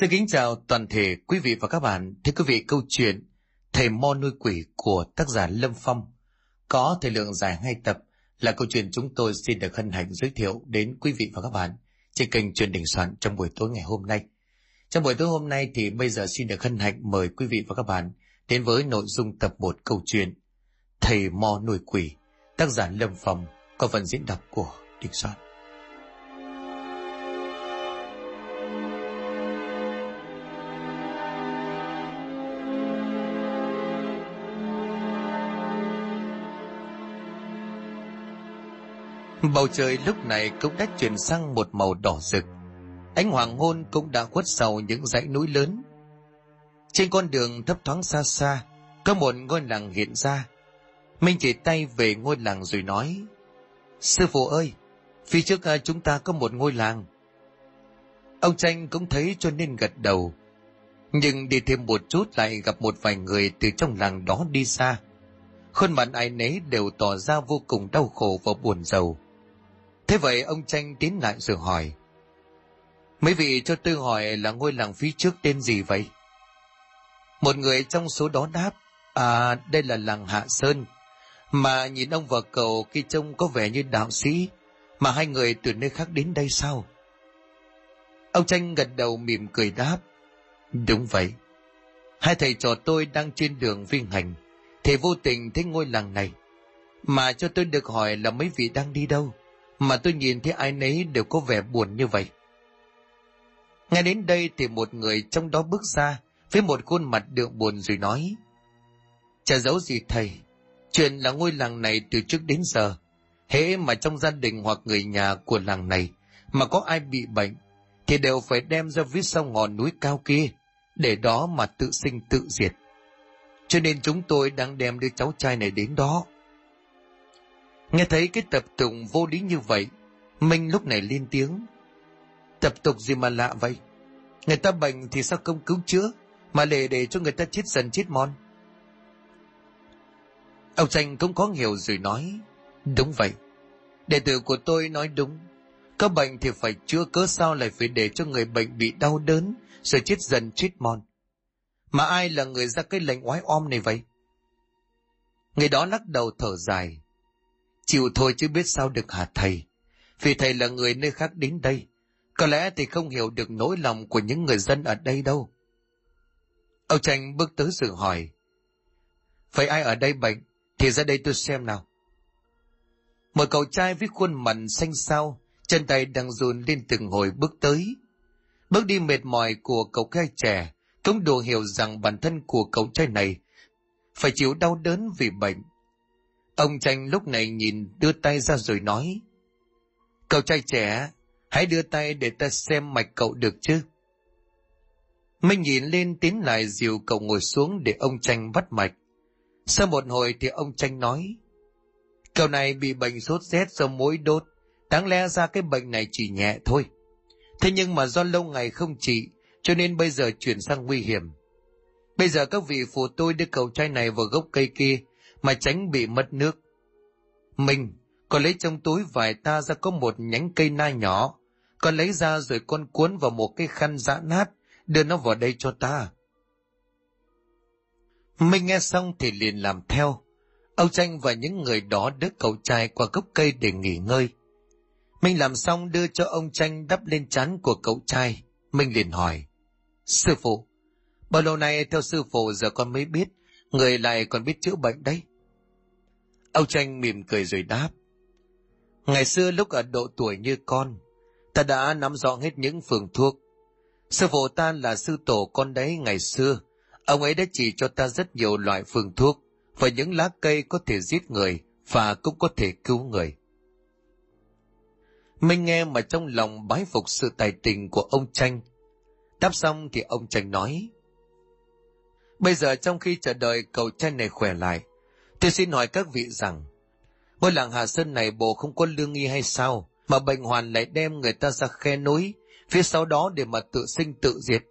Xin kính chào toàn thể quý vị và các bạn. Thưa quý vị, câu chuyện Thầy Mo nuôi quỷ của tác giả Lâm Phong có thời lượng dài hai tập là câu chuyện chúng tôi xin được hân hạnh giới thiệu đến quý vị và các bạn trên kênh truyền đình soạn trong buổi tối ngày hôm nay. Trong buổi tối hôm nay thì bây giờ xin được hân hạnh mời quý vị và các bạn đến với nội dung tập 1 câu chuyện Thầy Mo nuôi quỷ, tác giả Lâm Phong có phần diễn đọc của Đình Soạn. Bầu trời lúc này cũng đã chuyển sang một màu đỏ rực. Ánh hoàng hôn cũng đã khuất sau những dãy núi lớn. Trên con đường thấp thoáng xa xa, có một ngôi làng hiện ra. Minh chỉ tay về ngôi làng rồi nói, Sư phụ ơi, phía trước à, chúng ta có một ngôi làng. Ông Tranh cũng thấy cho nên gật đầu. Nhưng đi thêm một chút lại gặp một vài người từ trong làng đó đi xa. Khuôn mặt ai nấy đều tỏ ra vô cùng đau khổ và buồn rầu. Thế vậy ông Tranh tiến lại rồi hỏi. Mấy vị cho tôi hỏi là ngôi làng phía trước tên gì vậy? Một người trong số đó đáp, à đây là làng Hạ Sơn. Mà nhìn ông và cậu khi trông có vẻ như đạo sĩ, mà hai người từ nơi khác đến đây sao? Ông Tranh gật đầu mỉm cười đáp, đúng vậy. Hai thầy trò tôi đang trên đường viên hành, thì vô tình thấy ngôi làng này. Mà cho tôi được hỏi là mấy vị đang đi đâu? Mà tôi nhìn thấy ai nấy đều có vẻ buồn như vậy. Ngay đến đây thì một người trong đó bước ra với một khuôn mặt đượm buồn rồi nói Chả giấu gì thầy, chuyện là ngôi làng này từ trước đến giờ, hễ mà trong gia đình hoặc người nhà của làng này mà có ai bị bệnh thì đều phải đem ra phía sau ngọn núi cao kia để đó mà tự sinh tự diệt. Cho nên chúng tôi đang đem đứa cháu trai này đến đó Nghe thấy cái tập tục vô lý như vậy, Minh lúc này lên tiếng. Tập tục gì mà lạ vậy? Người ta bệnh thì sao không cứu chữa, mà lệ để cho người ta chết dần chết mòn? Ông Tranh cũng có hiểu rồi nói, đúng vậy. Đệ tử của tôi nói đúng. Có bệnh thì phải chữa cớ sao lại phải để cho người bệnh bị đau đớn, rồi chết dần chết mòn. Mà ai là người ra cái lệnh oái om này vậy? Người đó lắc đầu thở dài, Chịu thôi chứ biết sao được hả thầy. Vì thầy là người nơi khác đến đây. Có lẽ thì không hiểu được nỗi lòng của những người dân ở đây đâu. Ông Tranh bước tới sự hỏi. vậy ai ở đây bệnh thì ra đây tôi xem nào. Một cậu trai với khuôn mặt xanh xao, chân tay đang run lên từng hồi bước tới. Bước đi mệt mỏi của cậu trai trẻ cũng đủ hiểu rằng bản thân của cậu trai này phải chịu đau đớn vì bệnh Ông tranh lúc này nhìn đưa tay ra rồi nói. Cậu trai trẻ, hãy đưa tay để ta xem mạch cậu được chứ. Minh nhìn lên tiến lại dìu cậu ngồi xuống để ông tranh bắt mạch. Sau một hồi thì ông tranh nói. Cậu này bị bệnh sốt rét do mối đốt, đáng lẽ ra cái bệnh này chỉ nhẹ thôi. Thế nhưng mà do lâu ngày không trị, cho nên bây giờ chuyển sang nguy hiểm. Bây giờ các vị phụ tôi đưa cậu trai này vào gốc cây kia mà tránh bị mất nước. Mình, con lấy trong túi vải ta ra có một nhánh cây na nhỏ, con lấy ra rồi con cuốn vào một cái khăn giã nát, đưa nó vào đây cho ta. Minh nghe xong thì liền làm theo. Âu Tranh và những người đó đỡ cậu trai qua gốc cây để nghỉ ngơi. Minh làm xong đưa cho ông Tranh đắp lên chán của cậu trai. Minh liền hỏi. Sư phụ, bao lâu nay theo sư phụ giờ con mới biết, người lại còn biết chữa bệnh đấy. Ông Tranh mỉm cười rồi đáp. Ngày xưa lúc ở độ tuổi như con, ta đã nắm rõ hết những phương thuốc. Sư phụ ta là sư tổ con đấy ngày xưa, ông ấy đã chỉ cho ta rất nhiều loại phương thuốc và những lá cây có thể giết người và cũng có thể cứu người. Minh nghe mà trong lòng bái phục sự tài tình của ông Tranh. Đáp xong thì ông Tranh nói. Bây giờ trong khi chờ đợi cậu trai này khỏe lại, Tôi xin hỏi các vị rằng, ngôi làng Hà Sơn này bộ không có lương y hay sao, mà bệnh hoàn lại đem người ta ra khe núi, phía sau đó để mà tự sinh tự diệt.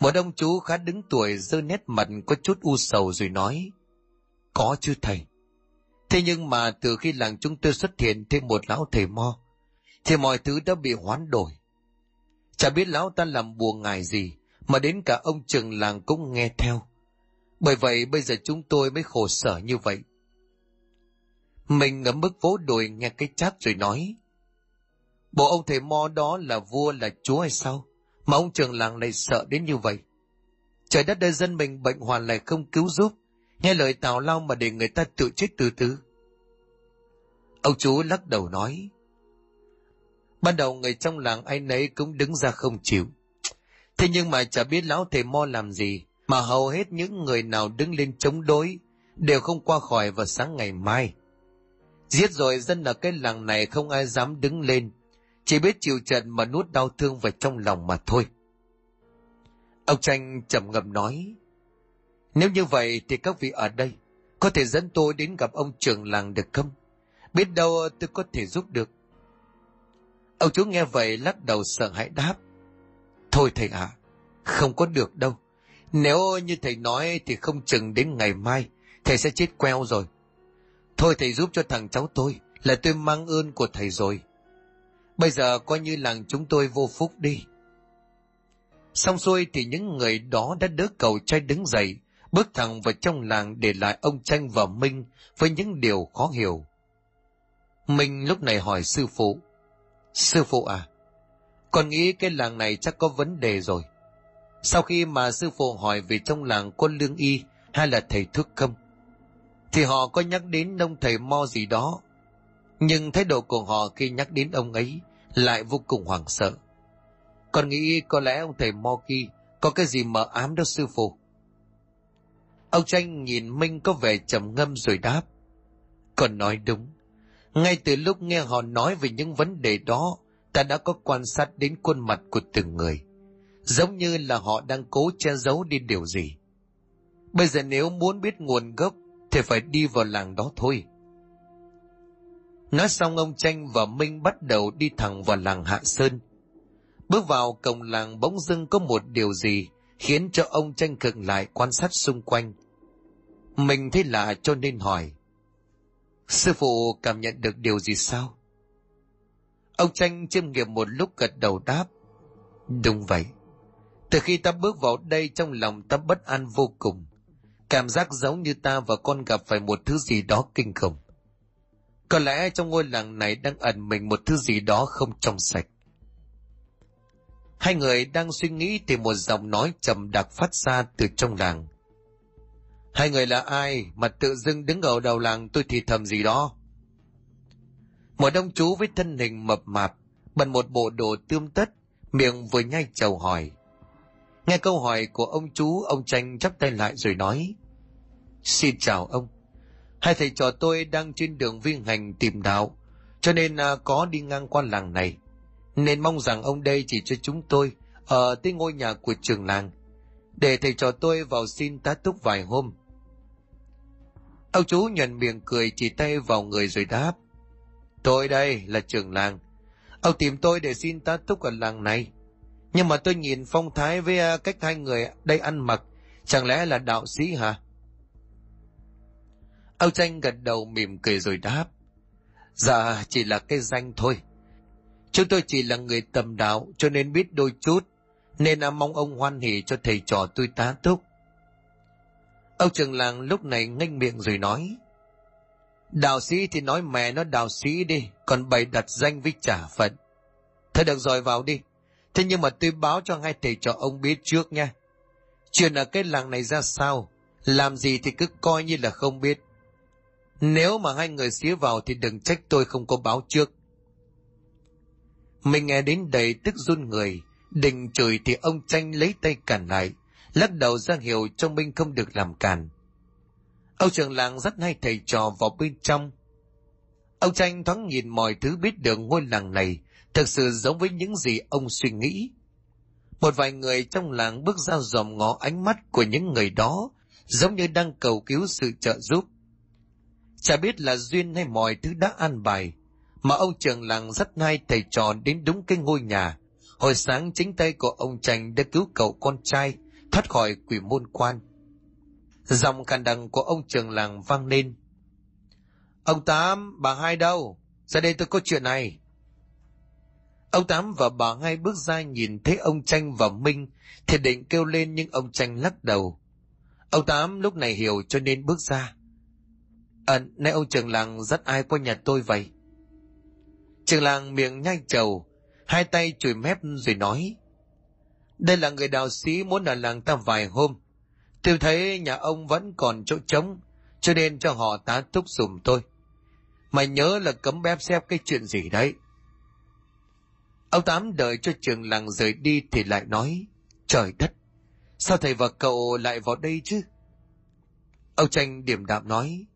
Một ông chú khá đứng tuổi dơ nét mặt có chút u sầu rồi nói, có chứ thầy. Thế nhưng mà từ khi làng chúng tôi xuất hiện thêm một lão thầy mo, thì mọi thứ đã bị hoán đổi. Chả biết lão ta làm buồn ngài gì, mà đến cả ông trường làng cũng nghe theo. Bởi vậy bây giờ chúng tôi mới khổ sở như vậy. Mình ngấm bức vỗ đùi nghe cái chát rồi nói. Bộ ông thầy mo đó là vua là chúa hay sao? Mà ông trường làng này sợ đến như vậy. Trời đất đời dân mình bệnh hoàn lại không cứu giúp. Nghe lời tào lao mà để người ta tự chết từ từ. Ông chú lắc đầu nói. Ban đầu người trong làng ai nấy cũng đứng ra không chịu. Thế nhưng mà chả biết lão thầy mo làm gì, mà hầu hết những người nào đứng lên chống đối đều không qua khỏi vào sáng ngày mai. Giết rồi dân ở cái làng này không ai dám đứng lên, chỉ biết chịu trận mà nuốt đau thương vào trong lòng mà thôi. Ông Tranh trầm ngầm nói, nếu như vậy thì các vị ở đây có thể dẫn tôi đến gặp ông trưởng làng được không? Biết đâu tôi có thể giúp được. Ông chú nghe vậy lắc đầu sợ hãi đáp. Thôi thầy ạ, à, không có được đâu. Nếu như thầy nói thì không chừng đến ngày mai, thầy sẽ chết queo rồi. Thôi thầy giúp cho thằng cháu tôi, là tôi mang ơn của thầy rồi. Bây giờ coi như làng chúng tôi vô phúc đi. Xong xuôi thì những người đó đã đỡ cầu trai đứng dậy, bước thẳng vào trong làng để lại ông Tranh và Minh với những điều khó hiểu. Minh lúc này hỏi sư phụ. Sư phụ à, con nghĩ cái làng này chắc có vấn đề rồi. Sau khi mà sư phụ hỏi về trong làng có lương y hay là thầy thuốc không, thì họ có nhắc đến ông thầy mo gì đó. Nhưng thái độ của họ khi nhắc đến ông ấy lại vô cùng hoảng sợ. Con nghĩ có lẽ ông thầy mo kia có cái gì mờ ám đó sư phụ. Ông tranh nhìn Minh có vẻ trầm ngâm rồi đáp. còn nói đúng. Ngay từ lúc nghe họ nói về những vấn đề đó, ta đã có quan sát đến khuôn mặt của từng người. Giống như là họ đang cố che giấu đi điều gì. Bây giờ nếu muốn biết nguồn gốc thì phải đi vào làng đó thôi. Nói xong, ông Tranh và Minh bắt đầu đi thẳng vào làng Hạ Sơn. Bước vào cổng làng bỗng dưng có một điều gì khiến cho ông Tranh khựng lại quan sát xung quanh. Mình thấy lạ cho nên hỏi. Sư phụ cảm nhận được điều gì sao? Ông Tranh chiêm nghiệm một lúc gật đầu đáp. Đúng vậy. Từ khi ta bước vào đây trong lòng ta bất an vô cùng. Cảm giác giống như ta và con gặp phải một thứ gì đó kinh khủng. Có lẽ trong ngôi làng này đang ẩn mình một thứ gì đó không trong sạch. Hai người đang suy nghĩ thì một giọng nói trầm đặc phát ra từ trong làng. Hai người là ai mà tự dưng đứng ở đầu làng tôi thì thầm gì đó. Một ông chú với thân hình mập mạp, bận một bộ đồ tươm tất, miệng vừa nhai chầu hỏi. Nghe câu hỏi của ông chú, ông tranh chắp tay lại rồi nói. Xin chào ông. Hai thầy trò tôi đang trên đường viên hành tìm đạo, cho nên à, có đi ngang qua làng này. Nên mong rằng ông đây chỉ cho chúng tôi ở tới ngôi nhà của trường làng, để thầy trò tôi vào xin tá túc vài hôm. Ông chú nhận miệng cười chỉ tay vào người rồi đáp. Tôi đây là trưởng làng. Ông tìm tôi để xin tá túc ở làng này. Nhưng mà tôi nhìn phong thái với à, cách hai người đây ăn mặc, chẳng lẽ là đạo sĩ hả? Âu tranh gật đầu mỉm cười rồi đáp. Dạ, chỉ là cái danh thôi. Chúng tôi chỉ là người tầm đạo cho nên biết đôi chút, nên à, mong ông hoan hỉ cho thầy trò tôi tá túc. Âu trường làng lúc này nghênh miệng rồi nói. Đạo sĩ thì nói mẹ nó đạo sĩ đi, còn bày đặt danh với trả phận. Thôi được rồi vào đi. Thế nhưng mà tôi báo cho ngay thầy cho ông biết trước nha. Chuyện ở cái làng này ra sao, làm gì thì cứ coi như là không biết. Nếu mà hai người xía vào thì đừng trách tôi không có báo trước. Mình nghe đến đầy tức run người, định chửi thì ông tranh lấy tay cản lại, lắc đầu ra hiệu cho Minh không được làm cản. Ông trưởng làng dắt hai thầy trò vào bên trong. Ông tranh thoáng nhìn mọi thứ biết được ngôi làng này thực sự giống với những gì ông suy nghĩ. Một vài người trong làng bước ra dòm ngó ánh mắt của những người đó, giống như đang cầu cứu sự trợ giúp. Chả biết là duyên hay mọi thứ đã an bài, mà ông trưởng làng dắt hai thầy trò đến đúng cái ngôi nhà. Hồi sáng chính tay của ông Tranh đã cứu cậu con trai thoát khỏi quỷ môn quan. Dòng khàn đằng của ông trường làng vang lên. Ông Tám, bà hai đâu? Ra đây tôi có chuyện này. Ông Tám và bà ngay bước ra nhìn thấy ông Tranh và Minh thì định kêu lên nhưng ông Tranh lắc đầu. Ông Tám lúc này hiểu cho nên bước ra. À, nay ông trưởng làng dắt ai qua nhà tôi vậy? Trường làng miệng nhai trầu, hai tay chùi mép rồi nói. Đây là người đạo sĩ muốn ở làng ta vài hôm. Tôi thấy nhà ông vẫn còn chỗ trống, cho nên cho họ tá túc dùm tôi. Mày nhớ là cấm bép xếp cái chuyện gì đấy. Ông Tám đợi cho trường làng rời đi thì lại nói, trời đất, sao thầy và cậu lại vào đây chứ? Ông Tranh điểm đạm nói,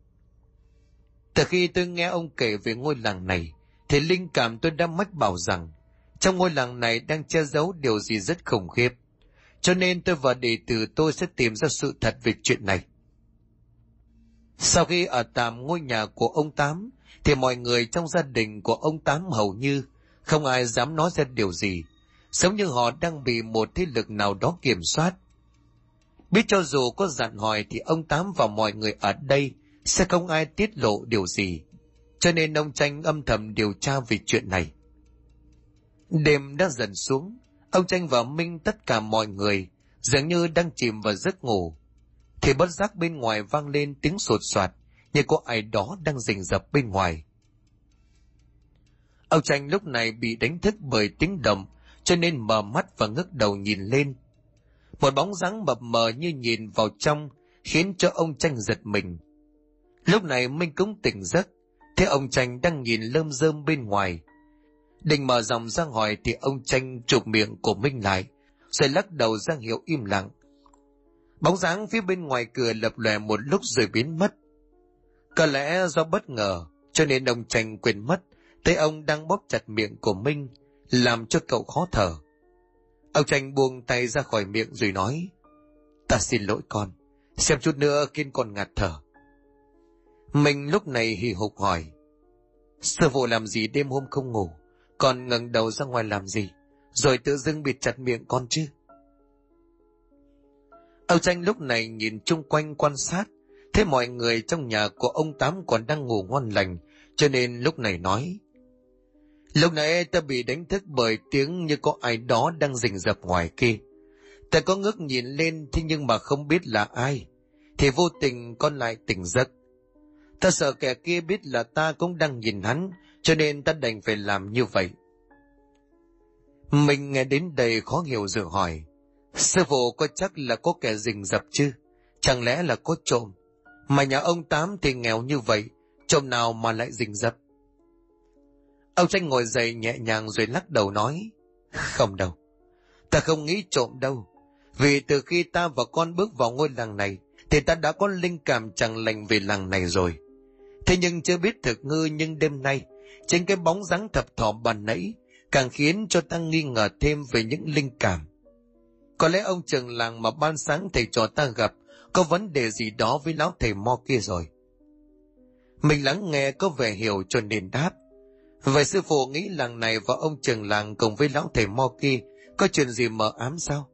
từ khi tôi nghe ông kể về ngôi làng này, thì linh cảm tôi đã mách bảo rằng trong ngôi làng này đang che giấu điều gì rất khủng khiếp. Cho nên tôi và đệ tử tôi sẽ tìm ra sự thật về chuyện này. Sau khi ở tạm ngôi nhà của ông Tám, thì mọi người trong gia đình của ông Tám hầu như không ai dám nói ra điều gì, giống như họ đang bị một thế lực nào đó kiểm soát. Biết cho dù có dặn hỏi thì ông Tám và mọi người ở đây sẽ không ai tiết lộ điều gì, cho nên ông Tranh âm thầm điều tra về chuyện này. Đêm đã dần xuống, ông Tranh và Minh tất cả mọi người dường như đang chìm vào giấc ngủ, thì bất giác bên ngoài vang lên tiếng sột soạt như có ai đó đang rình rập bên ngoài. Ông Tranh lúc này bị đánh thức bởi tiếng động, cho nên mở mắt và ngước đầu nhìn lên. Một bóng dáng mập mờ như nhìn vào trong, khiến cho ông Tranh giật mình. Lúc này Minh cũng tỉnh giấc, thế ông Tranh đang nhìn lơm rơm bên ngoài. Định mở dòng ra hỏi thì ông Tranh chụp miệng của Minh lại, rồi lắc đầu ra hiệu im lặng. Bóng dáng phía bên ngoài cửa lập lòe một lúc rồi biến mất. Có lẽ do bất ngờ, cho nên ông Tranh quên mất, thấy ông đang bóp chặt miệng của Minh, làm cho cậu khó thở. Ông Tranh buông tay ra khỏi miệng rồi nói, Ta xin lỗi con, xem chút nữa khiến con ngạt thở. Mình lúc này hì hục hỏi, Sư phụ làm gì đêm hôm không ngủ, còn ngẩng đầu ra ngoài làm gì, rồi tự dưng bịt chặt miệng con chứ? Âu tranh lúc này nhìn chung quanh quan sát, thấy mọi người trong nhà của ông Tám còn đang ngủ ngon lành, cho nên lúc này nói. Lúc nãy ta bị đánh thức bởi tiếng như có ai đó đang rình rập ngoài kia. Ta có ngước nhìn lên thế nhưng mà không biết là ai, thì vô tình con lại tỉnh giấc. Ta sợ kẻ kia biết là ta cũng đang nhìn hắn, cho nên ta đành phải làm như vậy. Mình nghe đến đây khó hiểu rồi hỏi, sư phụ có chắc là có kẻ rình rập chứ? Chẳng lẽ là có trộm? Mà nhà ông Tám thì nghèo như vậy, trộm nào mà lại rình rập? Ông tranh ngồi dậy nhẹ nhàng rồi lắc đầu nói, không đâu, ta không nghĩ trộm đâu, vì từ khi ta và con bước vào ngôi làng này, thì ta đã có linh cảm chẳng lành về làng này rồi. Thế nhưng chưa biết thực ngư nhưng đêm nay, trên cái bóng dáng thập thỏ bàn nãy, càng khiến cho ta nghi ngờ thêm về những linh cảm. Có lẽ ông trường làng mà ban sáng thầy trò ta gặp có vấn đề gì đó với lão thầy mo kia rồi. Mình lắng nghe có vẻ hiểu cho nên đáp. Vậy sư phụ nghĩ làng này và ông trường làng cùng với lão thầy mo kia có chuyện gì mờ ám sao?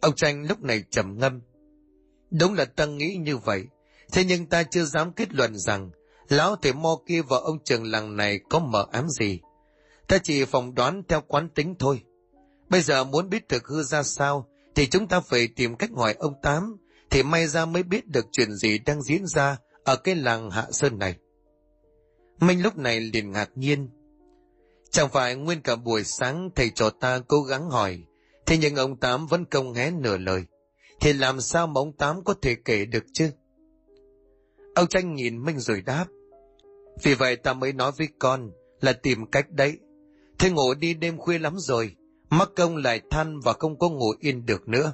Ông tranh lúc này trầm ngâm. Đúng là ta nghĩ như vậy, thế nhưng ta chưa dám kết luận rằng lão thầy mo kia và ông trường làng này có mờ ám gì. Ta chỉ phỏng đoán theo quán tính thôi. Bây giờ muốn biết thực hư ra sao, thì chúng ta phải tìm cách hỏi ông Tám, thì may ra mới biết được chuyện gì đang diễn ra ở cái làng Hạ Sơn này. Minh lúc này liền ngạc nhiên. Chẳng phải nguyên cả buổi sáng thầy trò ta cố gắng hỏi, thế nhưng ông Tám vẫn không hé nửa lời. Thì làm sao mà ông Tám có thể kể được chứ? Ông Tranh nhìn Minh rồi đáp. Vì vậy ta mới nói với con là tìm cách đấy. Thế ngủ đi đêm khuya lắm rồi, mắc công lại than và không có ngủ yên được nữa.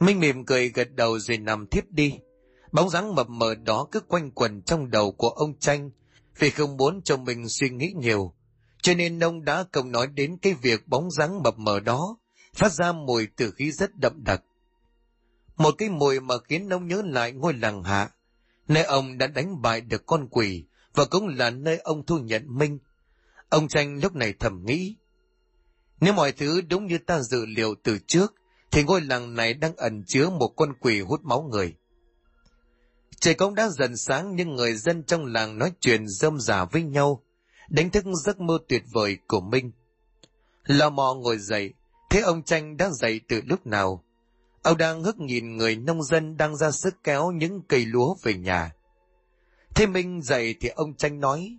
Minh mỉm cười gật đầu rồi nằm thiếp đi. Bóng dáng mập mờ đó cứ quanh quẩn trong đầu của ông Tranh vì không muốn cho mình suy nghĩ nhiều. Cho nên ông đã không nói đến cái việc bóng dáng mập mờ đó phát ra mùi tử khí rất đậm đặc. Một cái mùi mà khiến ông nhớ lại ngôi làng hạ, nơi ông đã đánh bại được con quỷ và cũng là nơi ông thu nhận Minh. Ông Tranh lúc này thầm nghĩ, nếu mọi thứ đúng như ta dự liệu từ trước, thì ngôi làng này đang ẩn chứa một con quỷ hút máu người. Trời cũng đã dần sáng nhưng người dân trong làng nói chuyện rơm rả với nhau. đánh thức giấc mơ tuyệt vời của Minh. Lò mò ngồi dậy, thế ông Tranh đã dậy từ lúc nào? Ông đang ngước nhìn người nông dân đang ra sức kéo những cây lúa về nhà. Thế Minh dậy thì ông Tranh nói,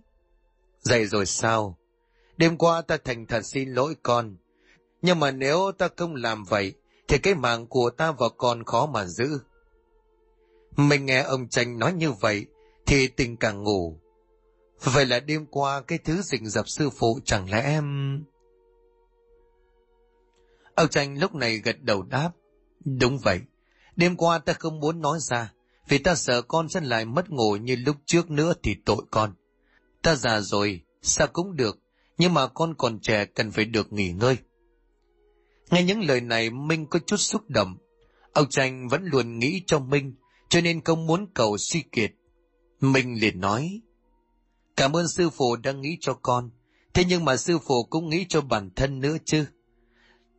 Dậy rồi sao? Đêm qua ta thành thật xin lỗi con. Nhưng mà nếu ta không làm vậy, thì cái mạng của ta và con khó mà giữ. Mình nghe ông Tranh nói như vậy, thì tình càng ngủ. Vậy là đêm qua cái thứ rình dập sư phụ chẳng lẽ em... Ông Tranh lúc này gật đầu đáp. Đúng vậy. Đêm qua ta không muốn nói ra, vì ta sợ con sẽ lại mất ngủ như lúc trước nữa thì tội con. Ta già rồi, sao cũng được, nhưng mà con còn trẻ cần phải được nghỉ ngơi. Nghe những lời này Minh có chút xúc động. Ông Tranh vẫn luôn nghĩ cho Minh, cho nên không muốn cầu suy kiệt. mình liền nói, Cảm ơn sư phụ đã nghĩ cho con, thế nhưng mà sư phụ cũng nghĩ cho bản thân nữa chứ.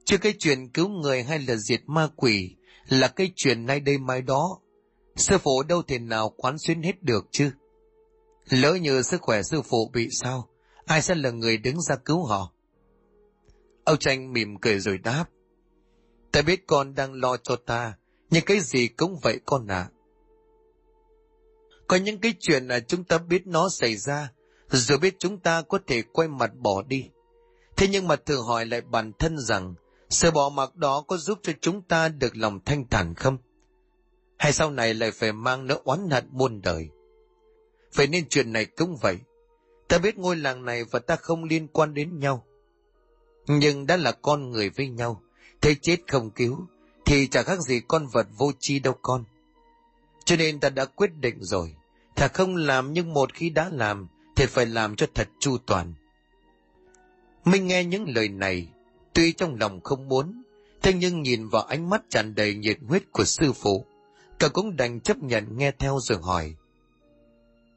Chứ cái chuyện cứu người hay là diệt ma quỷ là cái chuyện nay đây mai đó. Sư phụ đâu thể nào quán xuyến hết được chứ. Lỡ như sức khỏe sư phụ bị sao, ai sẽ là người đứng ra cứu họ? Âu Tranh mỉm cười rồi đáp. Ta biết con đang lo cho ta, nhưng cái gì cũng vậy con ạ. À. Có những cái chuyện là chúng ta biết nó xảy ra, rồi biết chúng ta có thể quay mặt bỏ đi. Thế nhưng mà thử hỏi lại bản thân rằng, sự bỏ mặc đó có giúp cho chúng ta được lòng thanh thản không? Hay sau này lại phải mang nỗi oán hận muôn đời? Vậy nên chuyện này cũng vậy. Ta biết ngôi làng này và ta không liên quan đến nhau. Nhưng đã là con người với nhau, thế chết không cứu, thì chẳng khác gì con vật vô tri đâu con. Cho nên ta đã quyết định rồi, thà không làm nhưng một khi đã làm, thì phải làm cho thật chu toàn. Minh nghe những lời này, tuy trong lòng không muốn, thế nhưng nhìn vào ánh mắt tràn đầy nhiệt huyết của sư phụ, cậu cũng đành chấp nhận nghe theo rồi hỏi.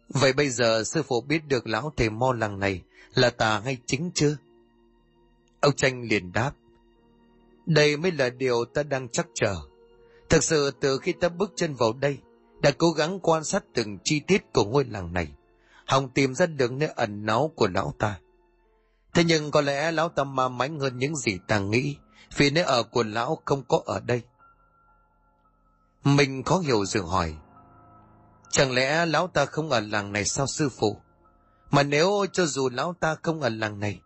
Vậy bây giờ sư phụ biết được lão thầy mo làng này là tà hay chính chưa? Ông Tranh liền đáp. Đây mới là điều ta đang chắc chờ. Thực sự từ khi ta bước chân vào đây, đã cố gắng quan sát từng chi tiết của ngôi làng này, hòng tìm ra được nơi ẩn náu của lão ta. Thế nhưng có lẽ lão ta ma mãnh hơn những gì ta nghĩ, vì nơi ở của lão không có ở đây. Mình khó hiểu rồi hỏi, chẳng lẽ lão ta không ở làng này sao sư phụ? Mà nếu cho dù lão ta không ở làng này,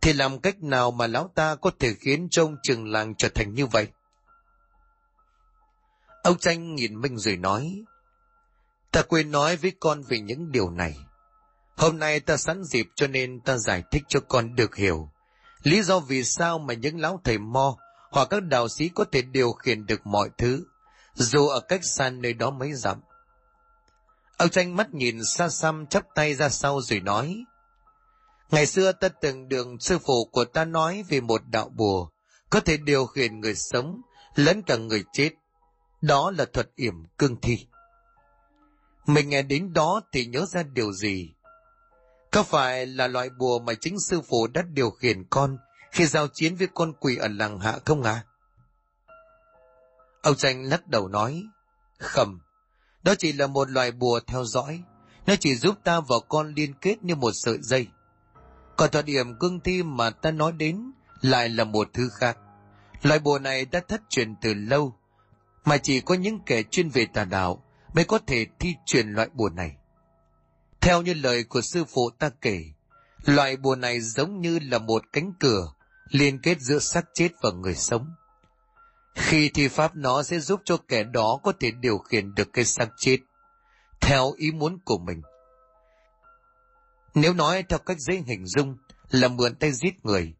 thì làm cách nào mà lão ta có thể khiến trông trường làng trở thành như vậy? Ông Tranh nhìn Minh rồi nói, ta quên nói với con về những điều này. Hôm nay ta sẵn dịp cho nên ta giải thích cho con được hiểu. Lý do vì sao mà những lão thầy mo hoặc các đạo sĩ có thể điều khiển được mọi thứ, dù ở cách xa nơi đó mấy dặm. Ông tranh mắt nhìn xa xăm chắp tay ra sau rồi nói, Ngày xưa ta từng đường sư phụ của ta nói về một đạo bùa, có thể điều khiển người sống, lẫn cả người chết. Đó là thuật yểm cương thi. Mình nghe đến đó thì nhớ ra điều gì? Có phải là loại bùa mà chính sư phụ đã điều khiển con khi giao chiến với con quỷ ở làng hạ không à? Ông tranh lắc đầu nói, khẩm, đó chỉ là một loại bùa theo dõi, nó chỉ giúp ta và con liên kết như một sợi dây. Còn thuật điểm cương thi mà ta nói đến lại là một thứ khác. Loại bùa này đã thất truyền từ lâu, mà chỉ có những kẻ chuyên về tà đạo mới có thể thi truyền loại bùa này. Theo như lời của sư phụ ta kể, loại bùa này giống như là một cánh cửa liên kết giữa xác chết và người sống. Khi thi pháp nó sẽ giúp cho kẻ đó có thể điều khiển được cái xác chết theo ý muốn của mình. Nếu nói theo cách dễ hình dung là mượn tay giết người,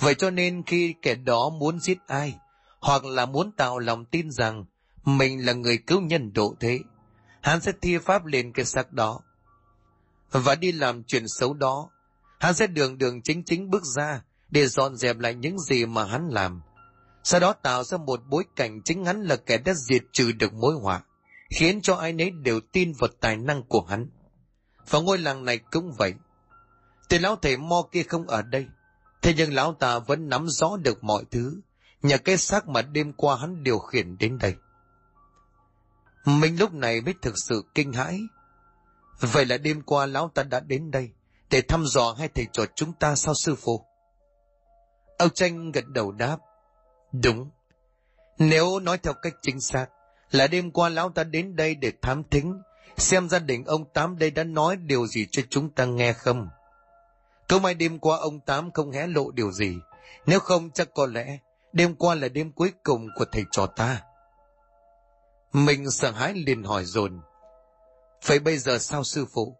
vậy cho nên khi kẻ đó muốn giết ai, hoặc là muốn tạo lòng tin rằng mình là người cứu nhân độ thế, hắn sẽ thi pháp lên cái xác đó. Và đi làm chuyện xấu đó, hắn sẽ đường đường chính chính bước ra để dọn dẹp lại những gì mà hắn làm. Sau đó tạo ra một bối cảnh chính hắn là kẻ đã diệt trừ được mối họa, khiến cho ai nấy đều tin vào tài năng của hắn. Và ngôi làng này cũng vậy. Tên lão thầy Mo kia không ở đây, thế nhưng lão ta vẫn nắm rõ được mọi thứ, nhờ cái xác mà đêm qua hắn điều khiển đến đây. Mình lúc này mới thực sự kinh hãi. Vậy là đêm qua lão ta đã đến đây, để thăm dò hai thầy trò chúng ta sao sư phụ? Âu tranh gật đầu đáp. Đúng. Nếu nói theo cách chính xác, là đêm qua lão ta đến đây để thám thính, xem gia đình ông Tám đây đã nói điều gì cho chúng ta nghe không. Câu mai đêm qua ông Tám không hé lộ điều gì, nếu không chắc có lẽ đêm qua là đêm cuối cùng của thầy trò ta. Mình sợ hãi liền hỏi dồn Vậy bây giờ sao sư phụ?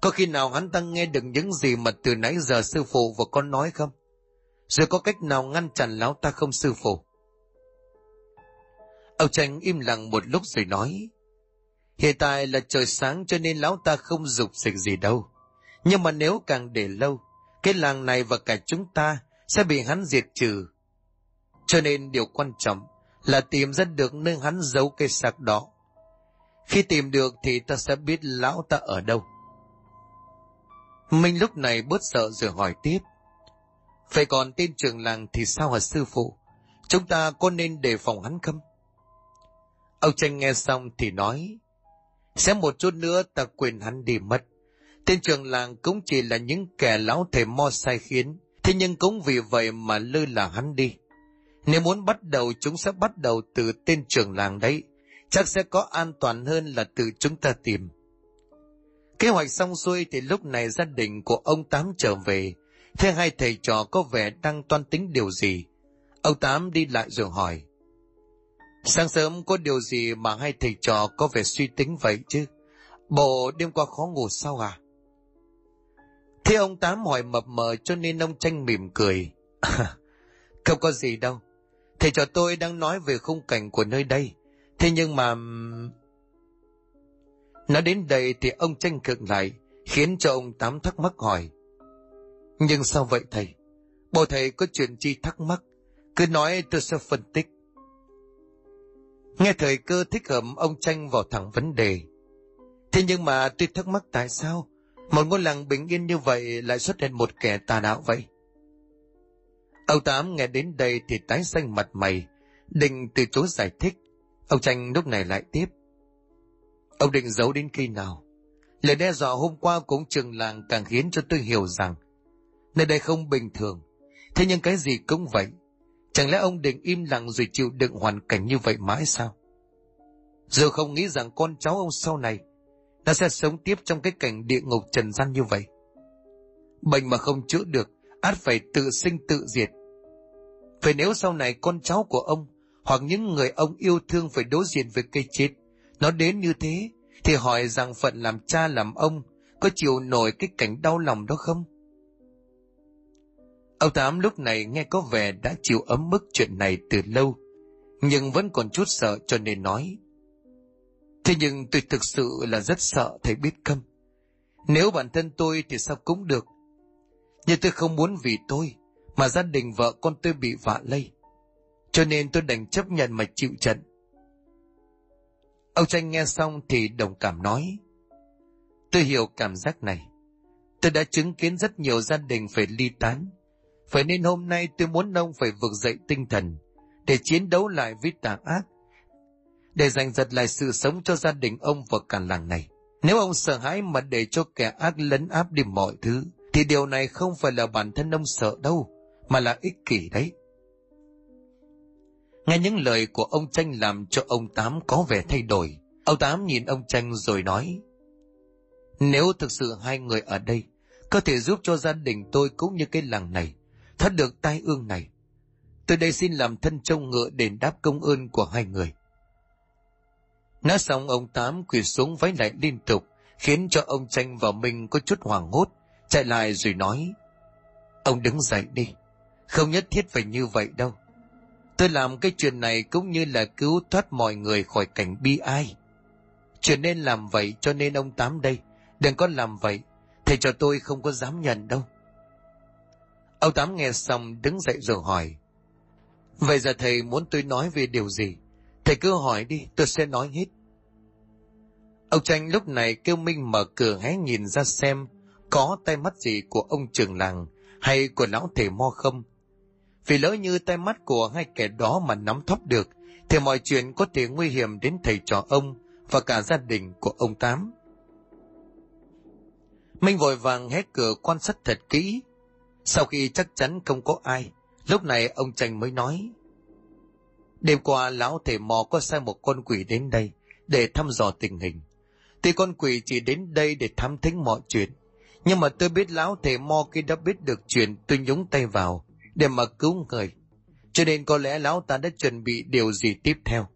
Có khi nào hắn ta nghe được những gì mà từ nãy giờ sư phụ và con nói không? Rồi có cách nào ngăn chặn lão ta không sư phụ? Ông tranh im lặng một lúc rồi nói. Hiện tại là trời sáng cho nên lão ta không dục dịch gì đâu. Nhưng mà nếu càng để lâu, cái làng này và cả chúng ta sẽ bị hắn diệt trừ. Cho nên điều quan trọng là tìm ra được nơi hắn giấu cây sạc đó. Khi tìm được thì ta sẽ biết lão ta ở đâu. Minh lúc này bớt sợ rồi hỏi tiếp. Vậy còn tên trường làng thì sao hả sư phụ? Chúng ta có nên đề phòng hắn không? Ông tranh nghe xong thì nói. Sẽ một chút nữa ta quên hắn đi mất. Tên trường làng cũng chỉ là những kẻ lão thầy mo sai khiến. Thế nhưng cũng vì vậy mà lơ là hắn đi. Nếu muốn bắt đầu, chúng sẽ bắt đầu từ tên trưởng làng đấy. Chắc sẽ có an toàn hơn là từ chúng ta tìm. Kế hoạch xong xuôi thì lúc này gia đình của ông Tám trở về. Thế hai thầy trò có vẻ đang toan tính điều gì. Ông Tám đi lại rồi hỏi. Sáng sớm có điều gì mà hai thầy trò có vẻ suy tính vậy chứ? Bộ đêm qua khó ngủ sao à? Thế ông Tám hỏi mập mờ cho nên ông tranh mỉm cười. Không có gì đâu. Thầy trò tôi đang nói về khung cảnh của nơi đây. Thế nhưng mà... Nói đến đây thì ông tranh cực lại, khiến cho ông Tám thắc mắc hỏi. Nhưng sao vậy thầy? Bộ thầy có chuyện chi thắc mắc? Cứ nói tôi sẽ phân tích. Nghe thời cơ thích hợp ông tranh vào thẳng vấn đề. Thế nhưng mà tôi thắc mắc tại sao một ngôi làng bình yên như vậy lại xuất hiện một kẻ tà đạo vậy? Ông Tám nghe đến đây thì tái xanh mặt mày, định từ chối giải thích. Ông tranh lúc này lại tiếp. Ông định giấu đến khi nào? Lời đe dọa hôm qua cũng trường làng càng khiến cho tôi hiểu rằng nơi đây không bình thường. Thế nhưng cái gì cũng vậy. Chẳng lẽ ông định im lặng rồi chịu đựng hoàn cảnh như vậy mãi sao? Giờ không nghĩ rằng con cháu ông sau này nó sẽ sống tiếp trong cái cảnh địa ngục trần gian như vậy. Bệnh mà không chữa được, át phải tự sinh tự diệt. Vậy nếu sau này con cháu của ông hoặc những người ông yêu thương phải đối diện với cây chết, nó đến như thế, thì hỏi rằng phận làm cha làm ông có chịu nổi cái cảnh đau lòng đó không? Ông Tám lúc này nghe có vẻ đã chịu ấm mức chuyện này từ lâu, nhưng vẫn còn chút sợ cho nên nói. Thế nhưng tôi thực sự là rất sợ thầy biết không? Nếu bản thân tôi thì sao cũng được. Nhưng tôi không muốn vì tôi mà gia đình vợ con tôi bị vạ lây. Cho nên tôi đành chấp nhận mà chịu trận. Ông tranh nghe xong thì đồng cảm nói. Tôi hiểu cảm giác này. Tôi đã chứng kiến rất nhiều gia đình phải ly tán. Vậy nên hôm nay tôi muốn ông phải vực dậy tinh thần để chiến đấu lại với tà ác để giành giật lại sự sống cho gia đình ông và cả làng này. Nếu ông sợ hãi mà để cho kẻ ác lấn áp đi mọi thứ, thì điều này không phải là bản thân ông sợ đâu, mà là ích kỷ đấy. Nghe những lời của ông Tranh làm cho ông Tám có vẻ thay đổi. Ông Tám nhìn ông Tranh rồi nói, Nếu thực sự hai người ở đây có thể giúp cho gia đình tôi cũng như cái làng này, thoát được tai ương này, tôi đây xin làm thân trông ngựa đền đáp công ơn của hai người. Nói xong ông Tám quỳ xuống váy lại liên tục, khiến cho ông Tranh và mình có chút hoảng hốt, chạy lại rồi nói. Ông đứng dậy đi, không nhất thiết phải như vậy đâu. Tôi làm cái chuyện này cũng như là cứu thoát mọi người khỏi cảnh bi ai. Chuyện nên làm vậy cho nên ông Tám đây, đừng có làm vậy, thầy cho tôi không có dám nhận đâu. Ông Tám nghe xong đứng dậy rồi hỏi. Vậy giờ thầy muốn tôi nói về điều gì? Thầy cứ hỏi đi, tôi sẽ nói hết. Ông Tranh lúc này kêu Minh mở cửa hé nhìn ra xem có tay mắt gì của ông trường làng hay của lão thể mo không. Vì lỡ như tay mắt của hai kẻ đó mà nắm thóp được, thì mọi chuyện có thể nguy hiểm đến thầy trò ông và cả gia đình của ông Tám. Minh vội vàng hé cửa quan sát thật kỹ. Sau khi chắc chắn không có ai, lúc này ông Tranh mới nói. Đêm qua lão thể mò có sai một con quỷ đến đây để thăm dò tình hình. Thì con quỷ chỉ đến đây để thám thính mọi chuyện. Nhưng mà tôi biết lão thể mò khi đã biết được chuyện tôi nhúng tay vào để mà cứu người. Cho nên có lẽ lão ta đã chuẩn bị điều gì tiếp theo.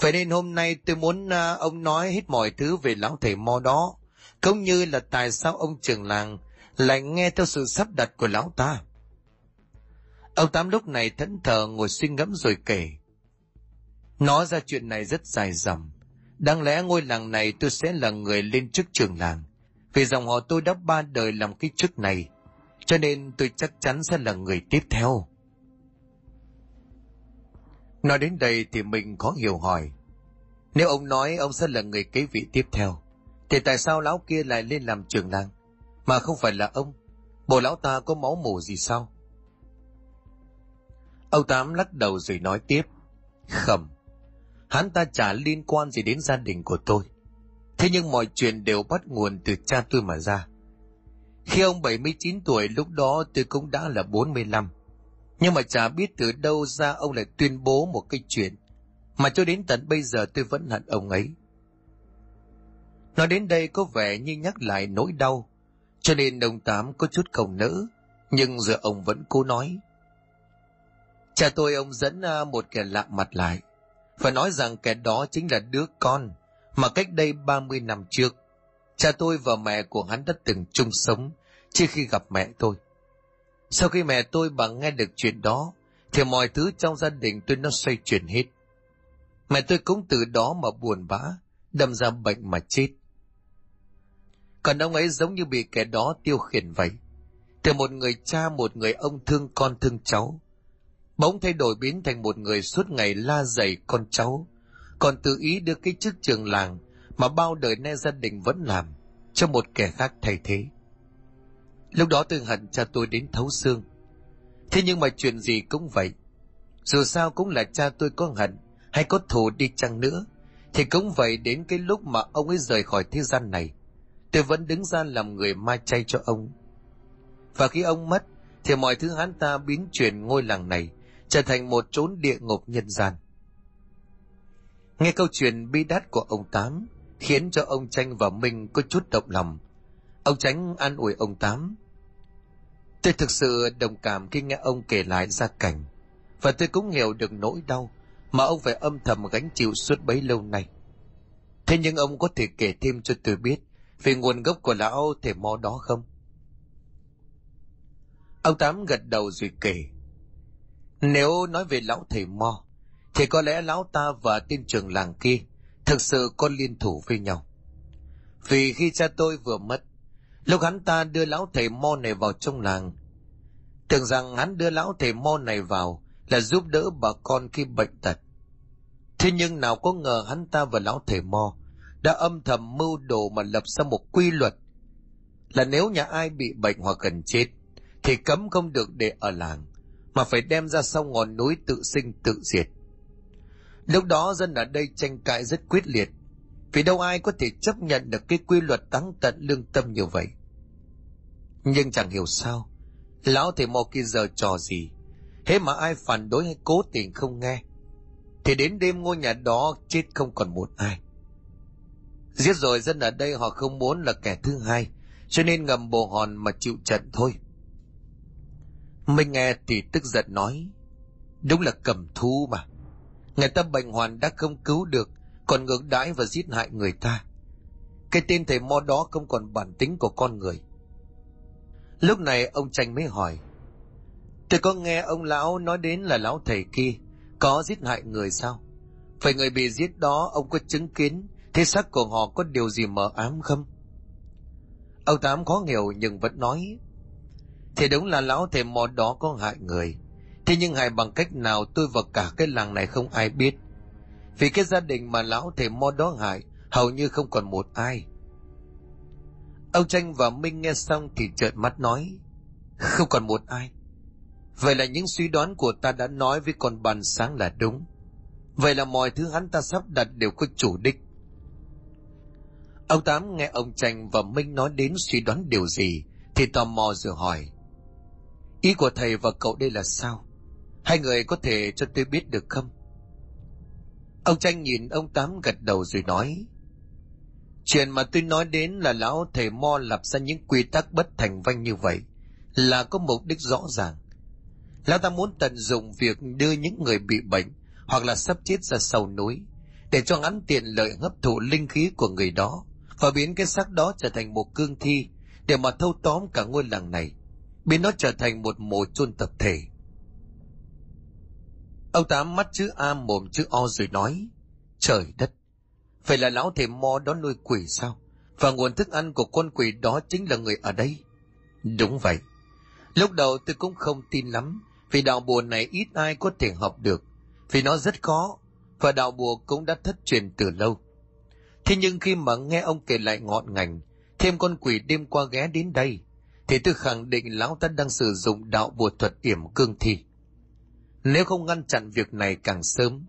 Vậy nên hôm nay tôi muốn uh, ông nói hết mọi thứ về lão thầy mo đó. Cũng như là tại sao ông trưởng làng lại nghe theo sự sắp đặt của lão ta. Ông Tám lúc này thẫn thờ ngồi suy ngẫm rồi kể. Nói ra chuyện này rất dài dòng. Đáng lẽ ngôi làng này tôi sẽ là người lên chức trường làng. Vì dòng họ tôi đã ba đời làm cái chức này. Cho nên tôi chắc chắn sẽ là người tiếp theo. Nói đến đây thì mình có hiểu hỏi. Nếu ông nói ông sẽ là người kế vị tiếp theo, thì tại sao lão kia lại lên làm trưởng làng, mà không phải là ông? Bộ lão ta có máu mủ gì sao? Ông Tám lắc đầu rồi nói tiếp. Khẩm, hắn ta chả liên quan gì đến gia đình của tôi. Thế nhưng mọi chuyện đều bắt nguồn từ cha tôi mà ra. Khi ông 79 tuổi lúc đó tôi cũng đã là 45. Nhưng mà chả biết từ đâu ra ông lại tuyên bố một cái chuyện mà cho đến tận bây giờ tôi vẫn hận ông ấy. Nói đến đây có vẻ như nhắc lại nỗi đau, cho nên ông Tám có chút không nỡ, nhưng giờ ông vẫn cố nói. Cha tôi ông dẫn à, một kẻ lạ mặt lại, và nói rằng kẻ đó chính là đứa con mà cách đây 30 năm trước, cha tôi và mẹ của hắn đã từng chung sống trước khi gặp mẹ tôi. Sau khi mẹ tôi bà nghe được chuyện đó, thì mọi thứ trong gia đình tôi nó xoay chuyển hết. Mẹ tôi cũng từ đó mà buồn bã, đâm ra bệnh mà chết. Còn ông ấy giống như bị kẻ đó tiêu khiển vậy. Từ một người cha, một người ông thương con thương cháu. Bỗng thay đổi biến thành một người suốt ngày la dày con cháu. Còn tự ý đưa cái chức trường làng mà bao đời nay gia đình vẫn làm cho một kẻ khác thay thế. Lúc đó tôi hận cha tôi đến thấu xương. Thế nhưng mà chuyện gì cũng vậy. Dù sao cũng là cha tôi có hận hay có thù đi chăng nữa. Thì cũng vậy đến cái lúc mà ông ấy rời khỏi thế gian này. Tôi vẫn đứng ra làm người ma chay cho ông. Và khi ông mất, thì mọi thứ hắn ta biến chuyển ngôi làng này trở thành một chốn địa ngục nhân gian. Nghe câu chuyện bi đát của ông Tám khiến cho ông Tranh và Minh có chút động lòng. Ông Tránh an ủi ông Tám Tôi thực sự đồng cảm khi nghe ông kể lại gia cảnh, và tôi cũng hiểu được nỗi đau mà ông phải âm thầm gánh chịu suốt bấy lâu nay. Thế nhưng ông có thể kể thêm cho tôi biết về nguồn gốc của lão thể mo đó không? Ông Tám gật đầu rồi kể. Nếu nói về lão thầy mo, thì có lẽ lão ta và tên trường làng kia thực sự có liên thủ với nhau. Vì khi cha tôi vừa mất, Lúc hắn ta đưa lão thầy mo này vào trong làng, tưởng rằng hắn đưa lão thầy mo này vào là giúp đỡ bà con khi bệnh tật. Thế nhưng nào có ngờ hắn ta và lão thầy mo đã âm thầm mưu đồ mà lập ra một quy luật là nếu nhà ai bị bệnh hoặc gần chết thì cấm không được để ở làng mà phải đem ra sau ngọn núi tự sinh tự diệt. Lúc đó dân ở đây tranh cãi rất quyết liệt vì đâu ai có thể chấp nhận được cái quy luật tăng tận lương tâm như vậy. Nhưng chẳng hiểu sao, lão thầy mò kia giờ trò gì, thế mà ai phản đối hay cố tình không nghe, thì đến đêm ngôi nhà đó chết không còn một ai. Giết rồi dân ở đây họ không muốn là kẻ thứ hai, cho nên ngầm bồ hòn mà chịu trận thôi. Mình nghe thì tức giận nói, đúng là cầm thú mà. Người ta bệnh hoàn đã không cứu được, còn ngược đãi và giết hại người ta. Cái tên thầy mo đó không còn bản tính của con người. Lúc này ông tranh mới hỏi. Tôi có nghe ông lão nói đến là lão thầy kia có giết hại người sao? Phải người bị giết đó ông có chứng kiến thế xác của họ có điều gì mờ ám không? Ông Tám khó hiểu nhưng vẫn nói. Thì đúng là lão thầy mò đó có hại người. Thế nhưng hại bằng cách nào tôi và cả cái làng này không ai biết. Vì cái gia đình mà lão thầy mo đó hại hầu như không còn một ai. Ông Tranh và Minh nghe xong thì trợn mắt nói, không còn một ai. Vậy là những suy đoán của ta đã nói với con bàn sáng là đúng. Vậy là mọi thứ hắn ta sắp đặt đều có chủ đích. Ông Tám nghe ông Tranh và Minh nói đến suy đoán điều gì, thì tò mò rồi hỏi. Ý của thầy và cậu đây là sao? Hai người có thể cho tôi biết được không? Ông Tranh nhìn ông Tám gật đầu rồi nói. Chuyện mà tôi nói đến là lão thầy Mo lập ra những quy tắc bất thành văn như vậy là có mục đích rõ ràng. Lão ta muốn tận dụng việc đưa những người bị bệnh hoặc là sắp chết ra sầu núi để cho ngắn tiện lợi hấp thụ linh khí của người đó và biến cái xác đó trở thành một cương thi để mà thâu tóm cả ngôi làng này, biến nó trở thành một mồ chôn tập thể ông tám mắt chữ a mồm chữ o rồi nói, trời đất, phải là lão thầy mo đó nuôi quỷ sao? Và nguồn thức ăn của con quỷ đó chính là người ở đây. Đúng vậy. Lúc đầu tôi cũng không tin lắm, vì đạo bùa này ít ai có thể học được, vì nó rất khó, và đạo bùa cũng đã thất truyền từ lâu. Thế nhưng khi mà nghe ông kể lại ngọn ngành, thêm con quỷ đêm qua ghé đến đây, thì tôi khẳng định lão ta đang sử dụng đạo bùa thuật yểm cương thi nếu không ngăn chặn việc này càng sớm,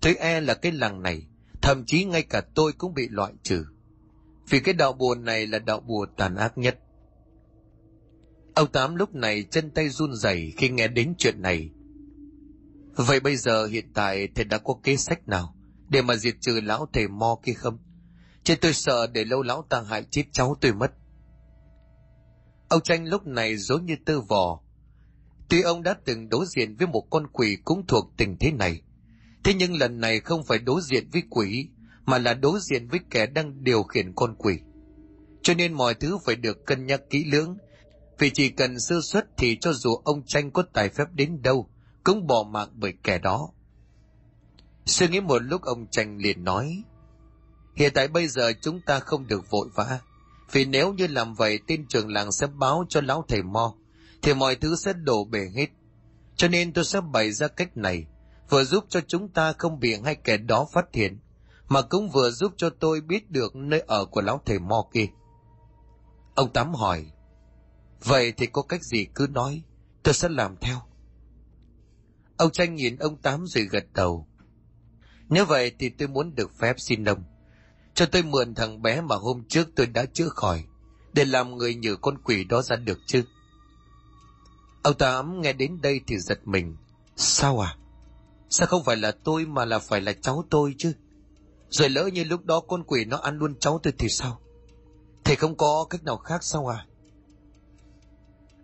tôi e là cái làng này, thậm chí ngay cả tôi cũng bị loại trừ. Vì cái đạo bùa này là đạo bùa tàn ác nhất. Ông tám lúc này chân tay run rẩy khi nghe đến chuyện này. Vậy bây giờ hiện tại thầy đã có kế sách nào để mà diệt trừ lão thầy mo kia không? Chứ tôi sợ để lâu lão ta hại chết cháu tôi mất. Ông tranh lúc này giống như tơ vò tuy ông đã từng đối diện với một con quỷ cũng thuộc tình thế này, thế nhưng lần này không phải đối diện với quỷ, mà là đối diện với kẻ đang điều khiển con quỷ. Cho nên mọi thứ phải được cân nhắc kỹ lưỡng, vì chỉ cần sơ suất thì cho dù ông tranh có tài phép đến đâu, cũng bỏ mạng bởi kẻ đó. Suy nghĩ một lúc, ông tranh liền nói, hiện tại bây giờ chúng ta không được vội vã, vì nếu như làm vậy tên trưởng làng sẽ báo cho lão thầy mo thì mọi thứ sẽ đổ bể hết. Cho nên tôi sẽ bày ra cách này, vừa giúp cho chúng ta không bị hai kẻ đó phát hiện, mà cũng vừa giúp cho tôi biết được nơi ở của lão thầy mo kia. Ông tám hỏi, vậy thì có cách gì cứ nói, tôi sẽ làm theo. Ông tranh nhìn ông tám rồi gật đầu. Nếu vậy thì tôi muốn được phép xin ông. Cho tôi mượn thằng bé mà hôm trước tôi đã chữa khỏi, để làm người nhử con quỷ đó ra được chứ ông tám nghe đến đây thì giật mình. Sao à? Sao không phải là tôi mà là phải là cháu tôi chứ? Rồi lỡ như lúc đó con quỷ nó ăn luôn cháu tôi thì sao? Thầy không có cách nào khác sao à?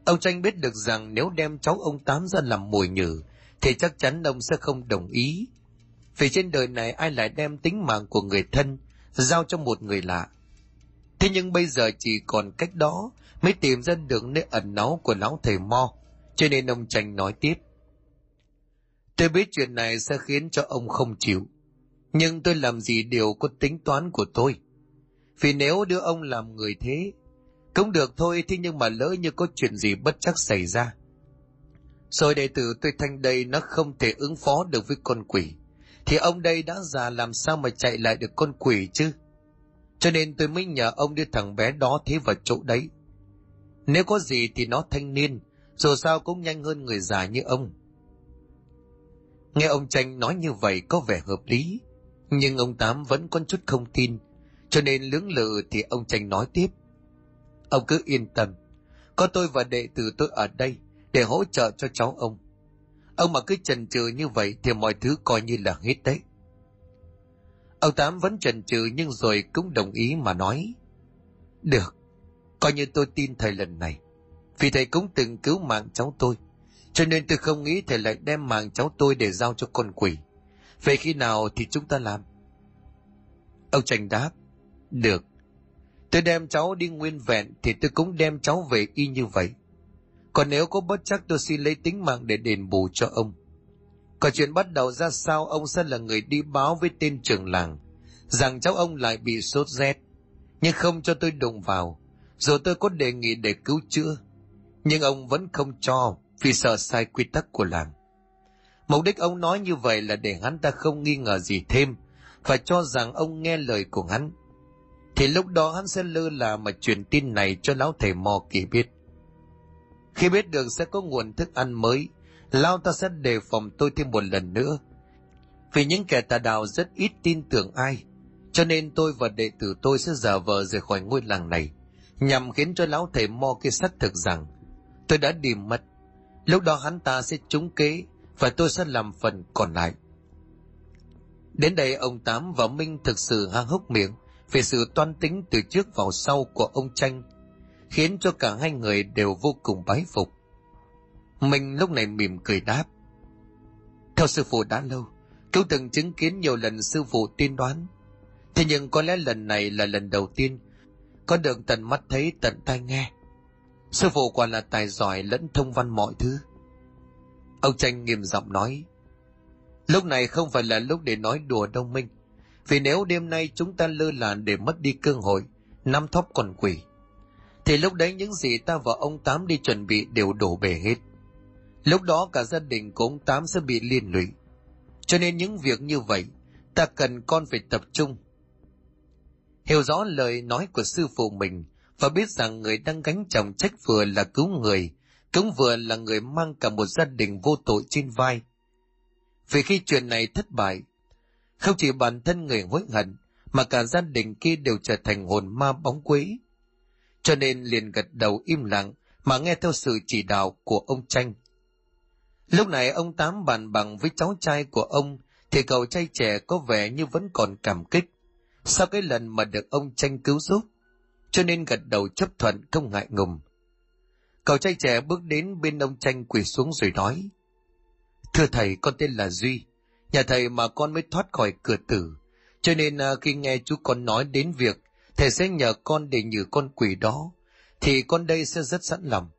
Ông tranh biết được rằng nếu đem cháu ông tám ra làm mồi nhử thì chắc chắn ông sẽ không đồng ý. Vì trên đời này ai lại đem tính mạng của người thân giao cho một người lạ. Thế nhưng bây giờ chỉ còn cách đó mới tìm ra được nơi ẩn náu của lão thầy Mo, cho nên ông Tranh nói tiếp. Tôi biết chuyện này sẽ khiến cho ông không chịu, nhưng tôi làm gì đều có tính toán của tôi. Vì nếu đưa ông làm người thế, cũng được thôi thế nhưng mà lỡ như có chuyện gì bất chắc xảy ra. Rồi đệ tử tôi thanh đây nó không thể ứng phó được với con quỷ thì ông đây đã già làm sao mà chạy lại được con quỷ chứ cho nên tôi mới nhờ ông đưa thằng bé đó thế vào chỗ đấy nếu có gì thì nó thanh niên dù sao cũng nhanh hơn người già như ông nghe ông tranh nói như vậy có vẻ hợp lý nhưng ông tám vẫn có chút không tin cho nên lưỡng lự thì ông tranh nói tiếp ông cứ yên tâm có tôi và đệ tử tôi ở đây để hỗ trợ cho cháu ông Ông mà cứ chần chừ như vậy thì mọi thứ coi như là hết đấy. Ông Tám vẫn chần chừ nhưng rồi cũng đồng ý mà nói. Được, coi như tôi tin thầy lần này. Vì thầy cũng từng cứu mạng cháu tôi. Cho nên tôi không nghĩ thầy lại đem mạng cháu tôi để giao cho con quỷ. Về khi nào thì chúng ta làm? Ông Tranh đáp. Được. Tôi đem cháu đi nguyên vẹn thì tôi cũng đem cháu về y như vậy. Còn nếu có bất chắc tôi xin lấy tính mạng để đền bù cho ông. Còn chuyện bắt đầu ra sao ông sẽ là người đi báo với tên trưởng làng, rằng cháu ông lại bị sốt rét nhưng không cho tôi đụng vào rồi tôi có đề nghị để cứu chữa nhưng ông vẫn không cho vì sợ sai quy tắc của làng. Mục đích ông nói như vậy là để hắn ta không nghi ngờ gì thêm và cho rằng ông nghe lời của hắn. Thì lúc đó hắn sẽ lơ là mà truyền tin này cho lão thầy mò kỳ biết. Khi biết được sẽ có nguồn thức ăn mới, Lao ta sẽ đề phòng tôi thêm một lần nữa. Vì những kẻ tà đạo rất ít tin tưởng ai, Cho nên tôi và đệ tử tôi sẽ giả vờ rời khỏi ngôi làng này, nhằm khiến cho lão thầy Mo kia xác thực rằng tôi đã đi mất. Lúc đó hắn ta sẽ trúng kế và tôi sẽ làm phần còn lại. Đến đây ông Tám và Minh thực sự hang hốc miệng về sự toan tính từ trước vào sau của ông Tranh, khiến cho cả hai người đều vô cùng bái phục. Minh lúc này mỉm cười đáp. Theo sư phụ đã lâu, cứu từng chứng kiến nhiều lần sư phụ tiên đoán. Thế nhưng có lẽ lần này là lần đầu tiên có được tận mắt thấy tận tai nghe. Sư phụ quả là tài giỏi lẫn thông văn mọi thứ. Ông Tranh nghiêm giọng nói, Lúc này không phải là lúc để nói đùa đâu Minh. Vì nếu đêm nay chúng ta lơ là để mất đi cơ hội, năm thóc còn quỷ, thì lúc đấy những gì ta và ông Tám đi chuẩn bị đều đổ bể hết. Lúc đó cả gia đình của ông Tám sẽ bị liên lụy. Cho nên những việc như vậy, ta cần con phải tập trung. Hiểu rõ lời nói của sư phụ mình và biết rằng người đang gánh chồng trách vừa là cứu người, cũng vừa là người mang cả một gia đình vô tội trên vai. Vì khi chuyện này thất bại, không chỉ bản thân người hối hận, mà cả gia đình kia đều trở thành hồn ma bóng quế. Cho nên liền gật đầu im lặng mà nghe theo sự chỉ đạo của ông Tranh. Lúc này ông Tám bàn bằng với cháu trai của ông thì cậu trai trẻ có vẻ như vẫn còn cảm kích. Sau cái lần mà được ông Tranh cứu giúp, cho nên gật đầu chấp thuận không ngại ngùng. Cậu trai trẻ bước đến bên ông Tranh quỳ xuống rồi nói. Thưa thầy, con tên là Duy. Nhà thầy mà con mới thoát khỏi cửa tử. Cho nên à, khi nghe chú con nói đến việc thầy sẽ nhờ con để nhử con quỷ đó, thì con đây sẽ rất sẵn lòng.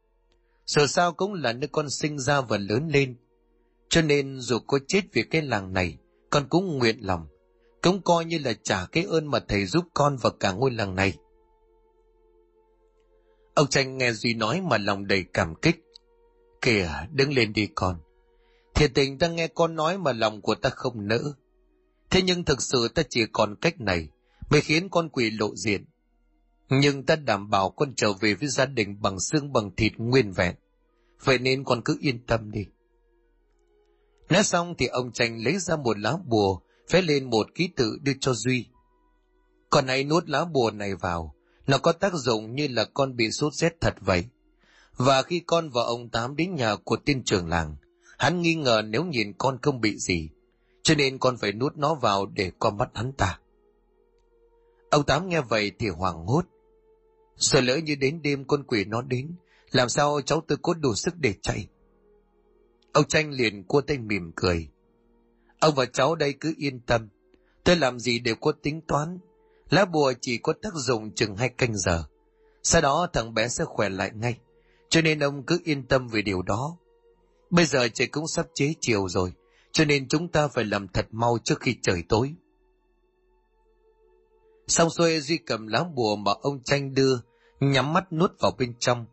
Dù sao cũng là nơi con sinh ra và lớn lên. Cho nên dù có chết vì cái làng này, con cũng nguyện lòng. Cũng coi như là trả cái ơn mà thầy giúp con và cả ngôi làng này. Ông Tranh nghe Duy nói mà lòng đầy cảm kích. Kìa, đứng lên đi con. Thiệt tình ta nghe con nói mà lòng của ta không nỡ. Thế nhưng thực sự ta chỉ còn cách này mới khiến con quỷ lộ diện. Nhưng ta đảm bảo con trở về với gia đình bằng xương bằng thịt nguyên vẹn. Vậy nên con cứ yên tâm đi. Nói xong thì ông Tranh lấy ra một lá bùa, vẽ lên một ký tự đưa cho Duy. Con hãy nuốt lá bùa này vào, nó có tác dụng như là con bị sốt rét thật vậy. Và khi con và ông Tám đến nhà của tiên trưởng làng, hắn nghi ngờ nếu nhìn con không bị gì, cho nên con phải nuốt nó vào để qua mắt hắn ta. Ông Tám nghe vậy thì hoảng hốt. Sợ lỡ như đến đêm con quỷ nó đến, làm sao cháu tôi có đủ sức để chạy? Ông Tranh liền cua tay mỉm cười. Ông và cháu đây cứ yên tâm, tôi làm gì đều có tính toán. Lá bùa chỉ có tác dụng chừng hai canh giờ. Sau đó thằng bé sẽ khỏe lại ngay. Cho nên ông cứ yên tâm về điều đó. Bây giờ trời cũng sắp chế chiều rồi, cho nên chúng ta phải làm thật mau trước khi trời tối. Xong xuôi Duy cầm lá bùa mà ông tranh đưa, nhắm mắt nuốt vào bên trong.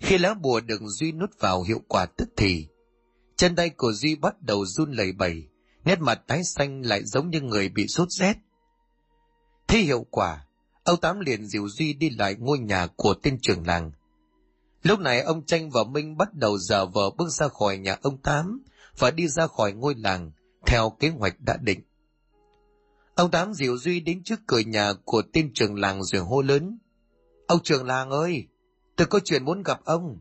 Khi lá bùa được Duy nuốt vào hiệu quả tức thì, chân tay của Duy bắt đầu run lẩy bẩy, nét mặt tái xanh lại giống như người bị sốt rét. Thế hiệu quả, Âu Tám liền dìu Duy đi lại ngôi nhà của tên trưởng làng. Lúc này ông Tranh và Minh bắt đầu dở vờ bước ra khỏi nhà ông Tám và đi ra khỏi ngôi làng theo kế hoạch đã định. Ông Tám dìu Duy đến trước cửa nhà của tên trưởng làng rồi hô lớn. Ông trưởng làng ơi, tôi có chuyện muốn gặp ông.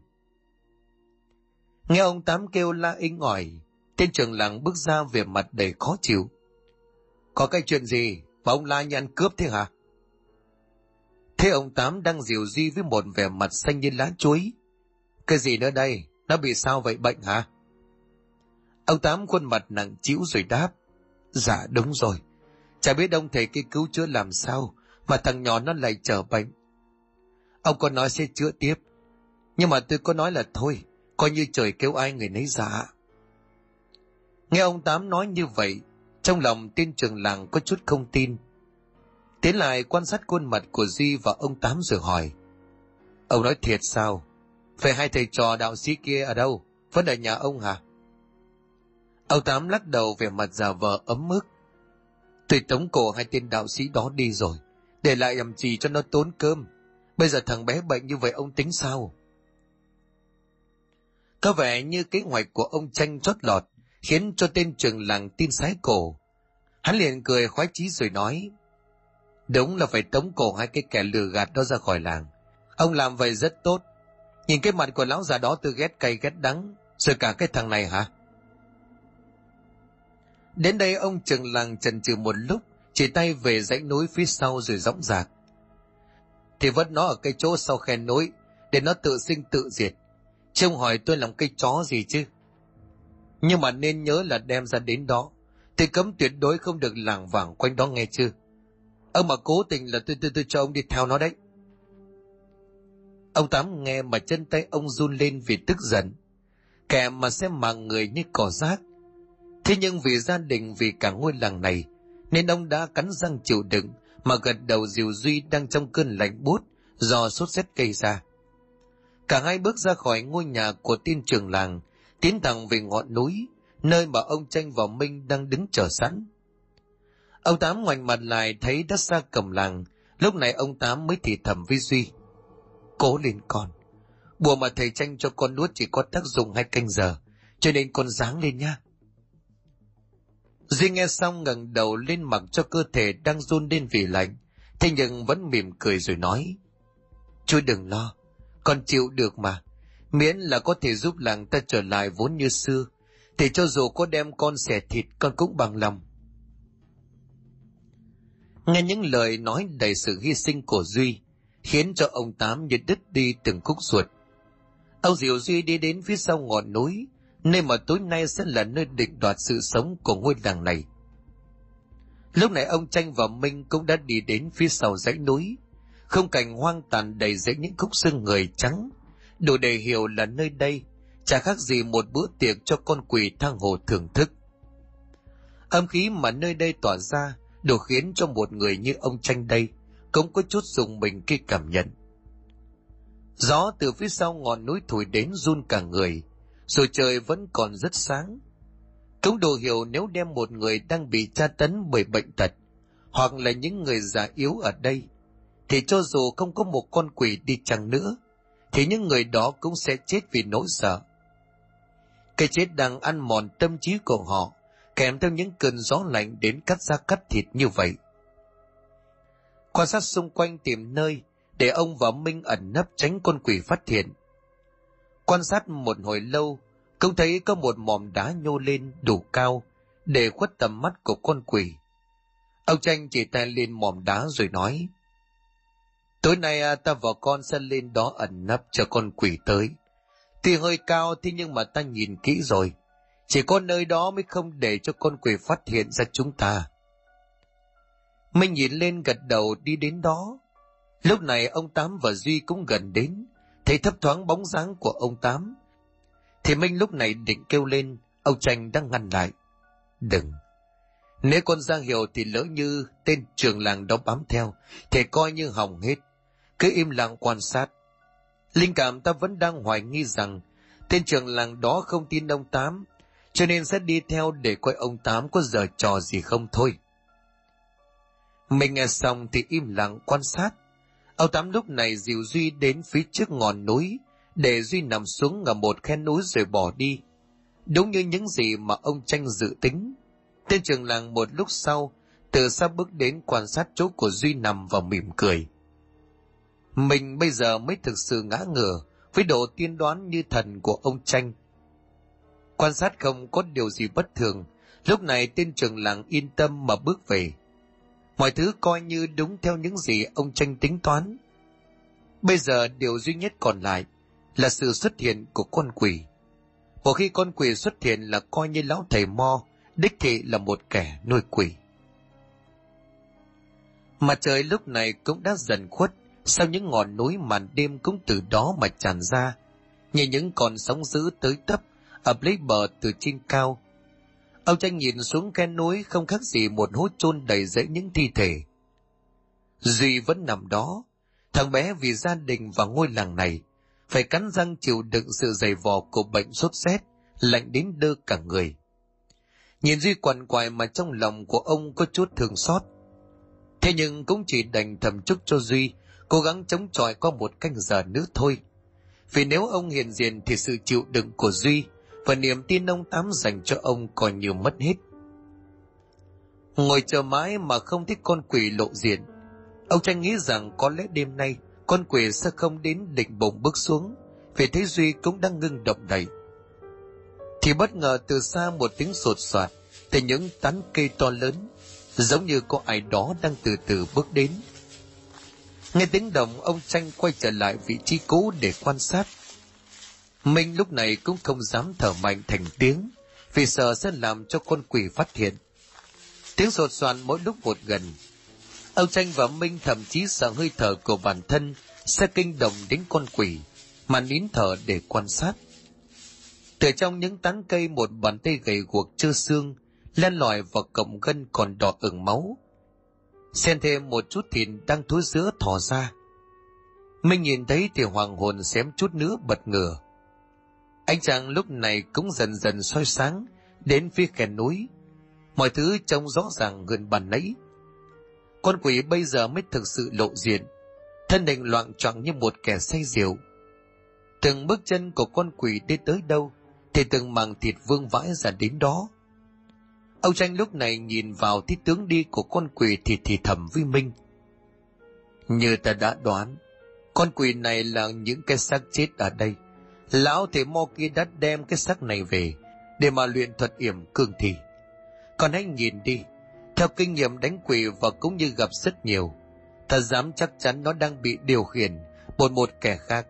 Nghe ông Tám kêu la inh ỏi, tên trưởng làng bước ra về mặt đầy khó chịu. Có cái chuyện gì mà ông la như ăn cướp thế hả? Thế ông Tám đang dìu Duy với một vẻ mặt xanh như lá chuối. Cái gì nữa đây? Nó bị sao vậy bệnh hả? Ông Tám khuôn mặt nặng chịu rồi đáp. Dạ đúng rồi. Chả biết ông thầy kia cứu chữa làm sao mà thằng nhỏ nó lại trở bệnh. Ông có nói sẽ chữa tiếp. Nhưng mà tôi có nói là thôi, coi như trời kêu ai người nấy dạ. Nghe ông Tám nói như vậy, trong lòng tiên trường làng có chút không tin. Tiến lại quan sát khuôn mặt của Duy và ông Tám rồi hỏi. Ông nói thiệt sao? Phải hai thầy trò đạo sĩ kia ở đâu? Vẫn ở nhà ông hả? Ông Tám lắc đầu về mặt già vờ ấm ức. Tôi tống cổ hai tên đạo sĩ đó đi rồi. Để lại làm gì cho nó tốn cơm. Bây giờ thằng bé bệnh như vậy ông tính sao? Có vẻ như kế hoạch của ông tranh chót lọt, khiến cho tên trường làng tin sái cổ. Hắn liền cười khoái chí rồi nói, Đúng là phải tống cổ hai cái kẻ lừa gạt đó ra khỏi làng. Ông làm vậy rất tốt. Nhìn cái mặt của lão già đó từ ghét cay ghét đắng, rồi cả cái thằng này hả? Đến đây ông trường làng chần chừ một lúc, chỉ tay về dãy núi phía sau rồi dõng dạc. Thì vất nó ở cái chỗ sau khe núi, để nó tự sinh tự diệt. Chứ ông hỏi tôi làm cây chó gì chứ? Nhưng mà nên nhớ là đem ra đến đó, thì cấm tuyệt đối không được lảng vảng quanh đó nghe chưa? Ông mà cố tình là tôi tôi tôi cho ông đi theo nó đấy. Ông Tám nghe mà chân tay ông run lên vì tức giận. Kẻ mà xem mạng người như cỏ rác. Thế nhưng vì gia đình vì cả ngôi làng này, nên ông đã cắn răng chịu đựng mà gật đầu Diều Duy đang trong cơn lạnh bút do sốt rét gây ra. Cả hai bước ra khỏi ngôi nhà của tin trường làng, tiến thẳng về ngọn núi, nơi mà ông Tranh và Minh đang đứng chờ sẵn. Ông Tám ngoảnh mặt lại thấy đất xa cầm làng, lúc này ông Tám mới thì thầm với Duy. Cố lên con, bùa mà thầy Tranh cho con nuốt chỉ có tác dụng hai canh giờ, cho nên con dáng lên nha. Duy nghe xong ngẩng đầu lên mặc cho cơ thể đang run lên vì lạnh, thế nhưng vẫn mỉm cười rồi nói. Chú đừng lo, con chịu được mà, miễn là có thể giúp làng ta trở lại vốn như xưa, thì cho dù có đem con xẻ thịt con cũng bằng lòng. Nghe những lời nói đầy sự hy sinh của Duy, khiến cho ông Tám như đứt đi từng khúc ruột. Ông Diệu Duy đi đến phía sau ngọn núi, nơi mà tối nay sẽ là nơi định đoạt sự sống của ngôi làng này. Lúc này ông Tranh và Minh cũng đã đi đến phía sau dãy núi, không cảnh hoang tàn đầy dãy những khúc xương người trắng, đủ để hiểu là nơi đây chả khác gì một bữa tiệc cho con quỷ thang hồ thưởng thức. Âm khí mà nơi đây tỏa ra đủ khiến cho một người như ông Tranh đây cũng có chút dùng mình khi cảm nhận. Gió từ phía sau ngọn núi thổi đến run cả người, dù trời vẫn còn rất sáng. Cũng đủ hiểu nếu đem một người đang bị tra tấn bởi bệnh tật, hoặc là những người già yếu ở đây, thì cho dù không có một con quỷ đi chăng nữa, thì những người đó cũng sẽ chết vì nỗi sợ. Cái chết đang ăn mòn tâm trí của họ, kèm theo những cơn gió lạnh đến cắt da cắt thịt như vậy. Quan sát xung quanh tìm nơi để ông và Minh ẩn nấp tránh con quỷ phát hiện. Quan sát một hồi lâu, cũng thấy có một mỏm đá nhô lên đủ cao để khuất tầm mắt của con quỷ. Ông tranh chỉ tay lên mỏm đá rồi nói, Tối nay à, ta và con sẽ lên đó ẩn nấp cho con quỷ tới. Tuy hơi cao thế nhưng mà ta nhìn kỹ rồi. Chỉ có nơi đó mới không để cho con quỷ phát hiện ra chúng ta. Minh nhìn lên gật đầu đi đến đó. Lúc này ông Tám và Duy cũng gần đến, thấy thấp thoáng bóng dáng của ông Tám. Thì Minh lúc này định kêu lên, ông Tranh đang ngăn lại. Đừng! Nếu con ra hiệu thì lỡ như tên trường làng đó bám theo, thì coi như hỏng hết. Cứ im lặng quan sát. Linh cảm ta vẫn đang hoài nghi rằng tên trưởng làng đó không tin ông Tám, cho nên sẽ đi theo để coi ông Tám có giờ trò gì không thôi. Mình nghe xong thì im lặng quan sát. Ông Tám lúc này dìu Duy đến phía trước ngọn núi, để Duy nằm xuống ở một khe núi rồi bỏ đi. Đúng như những gì mà ông tranh dự tính. Tên trường làng một lúc sau, từ xa bước đến quan sát chỗ của Duy nằm và mỉm cười. Mình bây giờ mới thực sự ngã ngửa với độ tiên đoán như thần của ông tranh. Quan sát không có điều gì bất thường, lúc này tên trường làng yên tâm mà bước về. Mọi thứ coi như đúng theo những gì ông tranh tính toán. Bây giờ điều duy nhất còn lại là sự xuất hiện của con quỷ. Một khi con quỷ xuất hiện là coi như lão thầy Mo, đích thị là một kẻ nuôi quỷ. Mặt trời lúc này cũng đã dần khuất, sau những ngọn núi màn đêm cũng từ đó mà tràn ra, như những con sóng dữ tới tấp, ập lấy bờ từ trên cao, Ông tranh nhìn xuống khe núi không khác gì một hố chôn đầy rẫy những thi thể. Duy vẫn nằm đó, thằng bé vì gia đình và ngôi làng này, phải cắn răng chịu đựng sự dày vò của bệnh sốt rét, lạnh đến đơ cả người. Nhìn Duy quằn quại mà trong lòng của ông có chút thương xót. Thế nhưng cũng chỉ đành thầm chúc cho Duy cố gắng chống chọi qua một canh giờ nữa thôi. Vì nếu ông hiền diện thì sự chịu đựng của Duy và niềm tin ông Tám dành cho ông còn nhiều mất hết. Ngồi chờ mãi mà không thích con quỷ lộ diện, Ông tranh nghĩ rằng có lẽ đêm nay con quỷ sẽ không đến định bụng bước xuống, vì thấy Duy cũng đang ngưng động đậy. Thì bất ngờ từ xa một tiếng sột soạt, từ những tán cây to lớn, giống như có ai đó đang từ từ bước đến. Nghe tiếng động, ông tranh quay trở lại vị trí cũ để quan sát. Minh lúc này cũng không dám thở mạnh thành tiếng, vì sợ sẽ làm cho con quỷ phát hiện. Tiếng sột soạn mỗi lúc một gần. Ông tranh và Minh thậm chí sợ hơi thở của bản thân sẽ kinh động đến con quỷ, mà nín thở để quan sát. Từ trong những tán cây một bàn tay gầy guộc chưa xương, len lỏi vào cổng gân còn đỏ ửng máu. Xen thêm một chút thịt đang thối giữa thò ra. Minh nhìn thấy thì hoàng hồn xém chút nữa bật ngửa. Anh chàng lúc này cũng dần dần soi sáng, đến phía khe núi. Mọi thứ trông rõ ràng gần bàn nãy. Con quỷ bây giờ mới thực sự lộ diện, thân hình loạn trọng như một kẻ say rượu. Từng bước chân của con quỷ đi tới đâu, thì từng màng thịt vương vãi ra đến đó. Ông tranh lúc này nhìn vào thấy tướng đi của con quỷ thì thì thầm với Minh. Như ta đã đoán, con quỷ này là những cái xác chết ở đây. Lão thể mo kia đã đem cái xác này về để mà luyện thuật yểm cương thi. Còn hãy nhìn đi, theo kinh nghiệm đánh quỷ và cũng như gặp rất nhiều, ta dám chắc chắn nó đang bị điều khiển một một kẻ khác.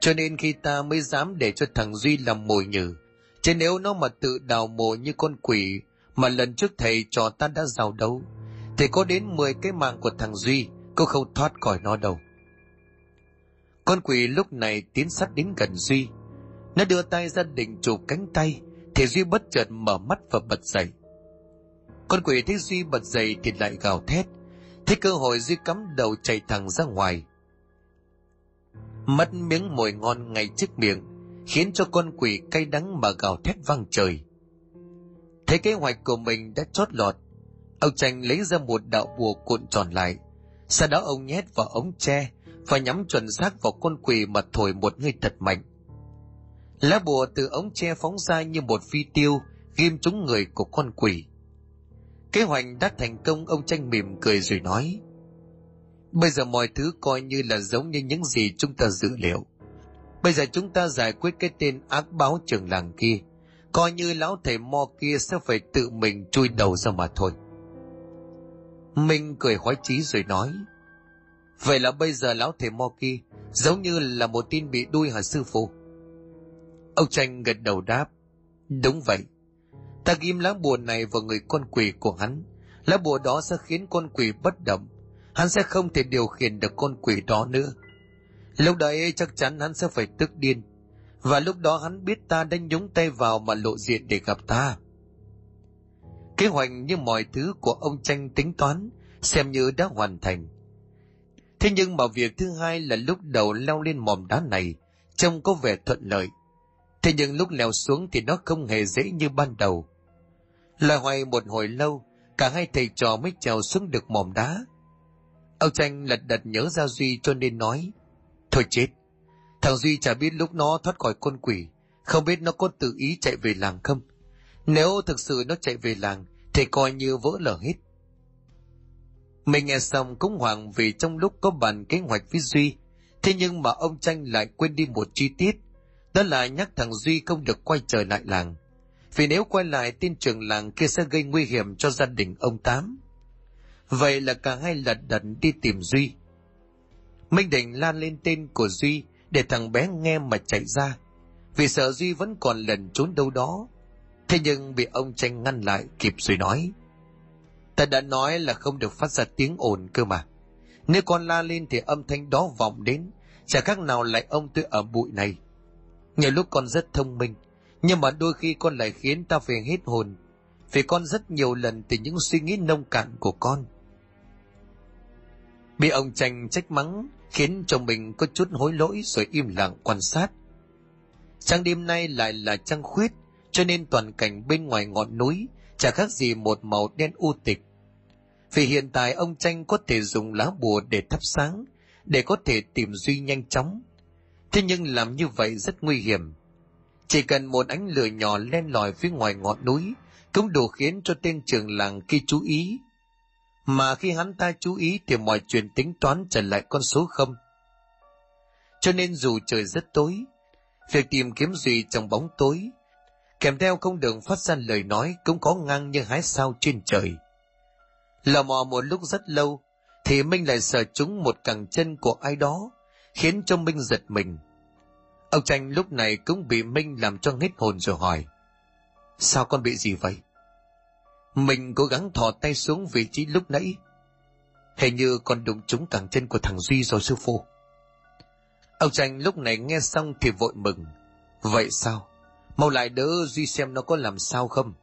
Cho nên khi ta mới dám để cho thằng Duy làm mồi nhử, chứ nếu nó mà tự đào mộ như con quỷ mà lần trước thầy trò ta đã giao đấu, thì có đến 10 cái mạng của thằng Duy Cô không thoát khỏi nó đâu. Con quỷ lúc này tiến sát đến gần Duy. Nó đưa tay ra định chụp cánh tay, thì Duy bất chợt mở mắt và bật dậy. Con quỷ thấy Duy bật dậy thì lại gào thét. Thấy cơ hội Duy cắm đầu chạy thẳng ra ngoài. Mất miếng mồi ngon ngay trước miệng, khiến cho con quỷ cay đắng mà gào thét vang trời. Thấy kế hoạch của mình đã chót lọt, ông tranh lấy ra một đạo bùa cuộn tròn lại. Sau đó ông nhét vào ống tre và nhắm chuẩn xác vào con quỷ mà thổi một hơi thật mạnh. Lá bùa từ ống tre phóng ra như một phi tiêu, ghim trúng người của con quỷ. Kế hoạch đã thành công ông tranh mỉm cười rồi nói. Bây giờ mọi thứ coi như là giống như những gì chúng ta dự liệu. Bây giờ chúng ta giải quyết cái tên ác báo trường làng kia. Coi như lão thầy mo kia sẽ phải tự mình chui đầu ra mà thôi. Minh cười khoái chí rồi nói. Vậy là bây giờ lão thầy mo kia giống như là một tin bị đuôi hả sư phụ? Ông tranh gật đầu đáp. Đúng vậy. Ta ghim lá bùa này vào người con quỷ của hắn. Lá bùa đó sẽ khiến con quỷ bất động. Hắn sẽ không thể điều khiển được con quỷ đó nữa. Lúc đấy chắc chắn hắn sẽ phải tức điên. Và lúc đó hắn biết ta đã nhúng tay vào mà lộ diện để gặp ta. Kế hoạch như mọi thứ của ông tranh tính toán, xem như đã hoàn thành. Thế nhưng mà việc thứ hai là lúc đầu leo lên mỏm đá này, trông có vẻ thuận lợi. Thế nhưng lúc leo xuống thì nó không hề dễ như ban đầu. Loài hoài một hồi lâu, cả hai thầy trò mới trèo xuống được mỏm đá. Ông tranh lật đật nhớ ra Duy cho nên nói, Thôi chết, thằng Duy chả biết lúc nó thoát khỏi con quỷ, không biết nó có tự ý chạy về làng không. Nếu thực sự nó chạy về làng, thì coi như vỡ lở hết. Mình nghe xong cũng hoảng vì trong lúc có bàn kế hoạch với Duy, thế nhưng mà ông tranh lại quên đi một chi tiết, đó là nhắc thằng Duy không được quay trở lại làng. Vì nếu quay lại tên trường làng kia sẽ gây nguy hiểm cho gia đình ông Tám. Vậy là cả hai lật đật đi tìm Duy. Minh Định lan lên tên của Duy để thằng bé nghe mà chạy ra. Vì sợ Duy vẫn còn lần trốn đâu đó. Thế nhưng bị ông tranh ngăn lại kịp rồi nói. Ta đã nói là không được phát ra tiếng ồn cơ mà. Nếu con la lên thì âm thanh đó vọng đến, chả khác nào lại ông tôi ở bụi này. Nhiều lúc con rất thông minh, nhưng mà đôi khi con lại khiến ta phải hết hồn, vì con rất nhiều lần từ những suy nghĩ nông cạn của con. Bị ông tranh trách mắng, khiến cho mình có chút hối lỗi rồi im lặng quan sát. Trăng đêm nay lại là trăng khuyết, cho nên toàn cảnh bên ngoài ngọn núi chả khác gì một màu đen u tịch. Vì hiện tại ông tranh có thể dùng lá bùa để thắp sáng, để có thể tìm Duy nhanh chóng. Thế nhưng làm như vậy rất nguy hiểm. Chỉ cần một ánh lửa nhỏ len lỏi phía ngoài ngọn núi, cũng đủ khiến cho tên trường làng kia chú ý. Mà khi hắn ta chú ý thì mọi chuyện tính toán trở lại con số không. Cho nên dù trời rất tối, việc tìm kiếm Duy trong bóng tối, kèm theo không đường phát ra lời nói cũng có ngang như hái sao trên trời. Lò mò một lúc rất lâu, thì Minh lại sờ trúng một cẳng chân của ai đó, khiến cho Minh giật mình. Ông Tranh lúc này cũng bị Minh làm cho hết hồn rồi hỏi. Sao con bị gì vậy? Mình cố gắng thò tay xuống vị trí lúc nãy. Hình như còn đụng trúng cẳng chân của thằng Duy rồi sư phụ. Ông Tranh lúc này nghe xong thì vội mừng. Vậy sao? Mau lại đỡ Duy xem nó có làm sao không?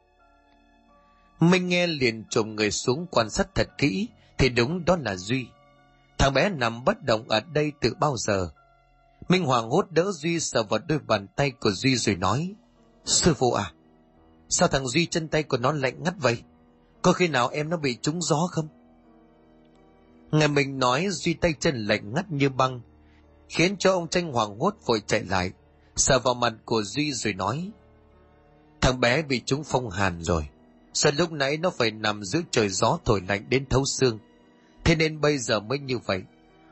Minh nghe liền trồm người xuống quan sát thật kỹ, thì đúng đó là Duy. Thằng bé nằm bất động ở đây từ bao giờ. Minh Hoàng hốt đỡ Duy sờ vào đôi bàn tay của Duy rồi nói, Sư phụ à, sao thằng Duy chân tay của nó lạnh ngắt vậy? Có khi nào em nó bị trúng gió không? Ngày mình nói Duy tay chân lạnh ngắt như băng, khiến cho ông tranh hoàng hốt vội chạy lại, sờ vào mặt của Duy rồi nói, Thằng bé bị trúng phong hàn rồi, sao lúc nãy nó phải nằm giữa trời gió thổi lạnh đến thấu xương, thế nên bây giờ mới như vậy.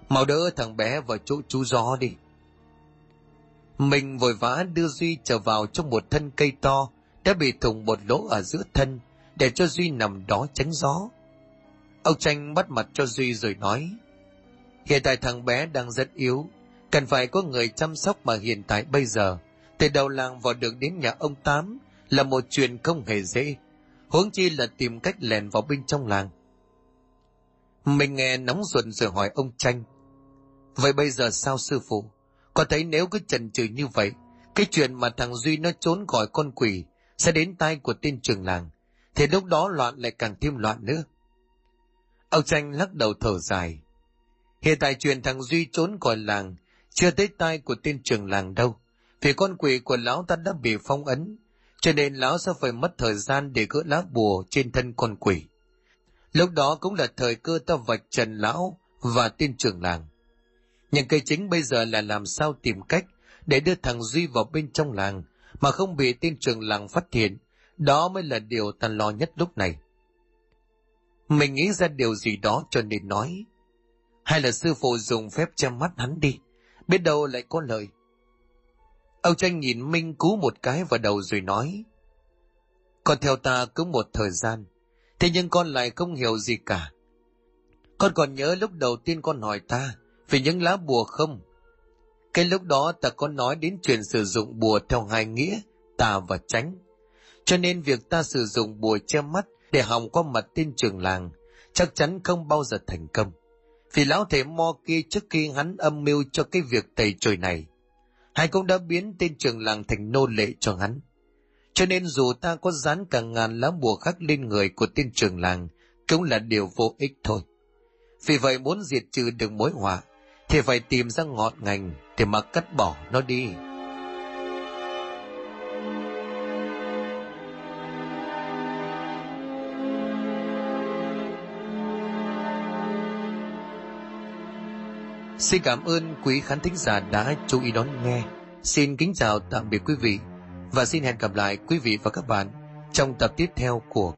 Mau đỡ thằng bé vào chỗ chú gió đi. Mình vội vã đưa Duy trở vào trong một thân cây to, đã bị thủng một lỗ ở giữa thân, để cho Duy nằm đó tránh gió. Ông Tranh bắt mặt cho Duy rồi nói, hiện tại thằng bé đang rất yếu, cần phải có người chăm sóc mà hiện tại bây giờ, từ đầu làng vào được đến nhà ông Tám là một chuyện không hề dễ, huống chi là tìm cách lèn vào bên trong làng. Mình nghe nóng ruột rồi hỏi ông Tranh, vậy bây giờ sao sư phụ? Có thấy nếu cứ chần chừ như vậy, cái chuyện mà thằng Duy nó trốn khỏi con quỷ sẽ đến tay của tên trường làng, thì lúc đó loạn lại càng thêm loạn nữa. Ông Tranh lắc đầu thở dài. Hiện tại chuyện thằng Duy trốn khỏi làng chưa tới tay của tên trường làng đâu, vì con quỷ của lão ta đã bị phong ấn, cho nên lão sẽ phải mất thời gian để gỡ lá bùa trên thân con quỷ. Lúc đó cũng là thời cơ ta vạch trần lão và tên trưởng làng. Nhưng cái chính bây giờ là làm sao tìm cách để đưa thằng Duy vào bên trong làng mà không bị tên trường làng phát hiện. Đó mới là điều ta lo nhất lúc này. Mình nghĩ ra điều gì đó cho nên nói. Hay là sư phụ dùng phép che mắt hắn đi, biết đâu lại có lợi. Ông tranh nhìn Minh cú một cái vào đầu rồi nói. Con theo ta cứ một thời gian, thế nhưng con lại không hiểu gì cả. Con còn nhớ lúc đầu tiên con hỏi ta, về những lá bùa không? Cái lúc đó ta có nói đến chuyện sử dụng bùa theo hai nghĩa, tà và tránh. Cho nên việc ta sử dụng bùa che mắt để hòng qua mặt tên trường làng chắc chắn không bao giờ thành công. Vì lão thể mo kia trước khi hắn âm mưu cho cái việc tẩy trời này, hai cũng đã biến tên trường làng thành nô lệ cho hắn. Cho nên dù ta có dán cả ngàn lá bùa khác lên người của tên trường làng, cũng là điều vô ích thôi. Vì vậy muốn diệt trừ được mối họa, thì phải tìm ra ngọn ngành thì mà cắt bỏ nó đi. Xin cảm ơn quý khán thính giả đã chú ý đón nghe. Xin kính chào tạm biệt quý vị và xin hẹn gặp lại quý vị và các bạn trong tập tiếp theo của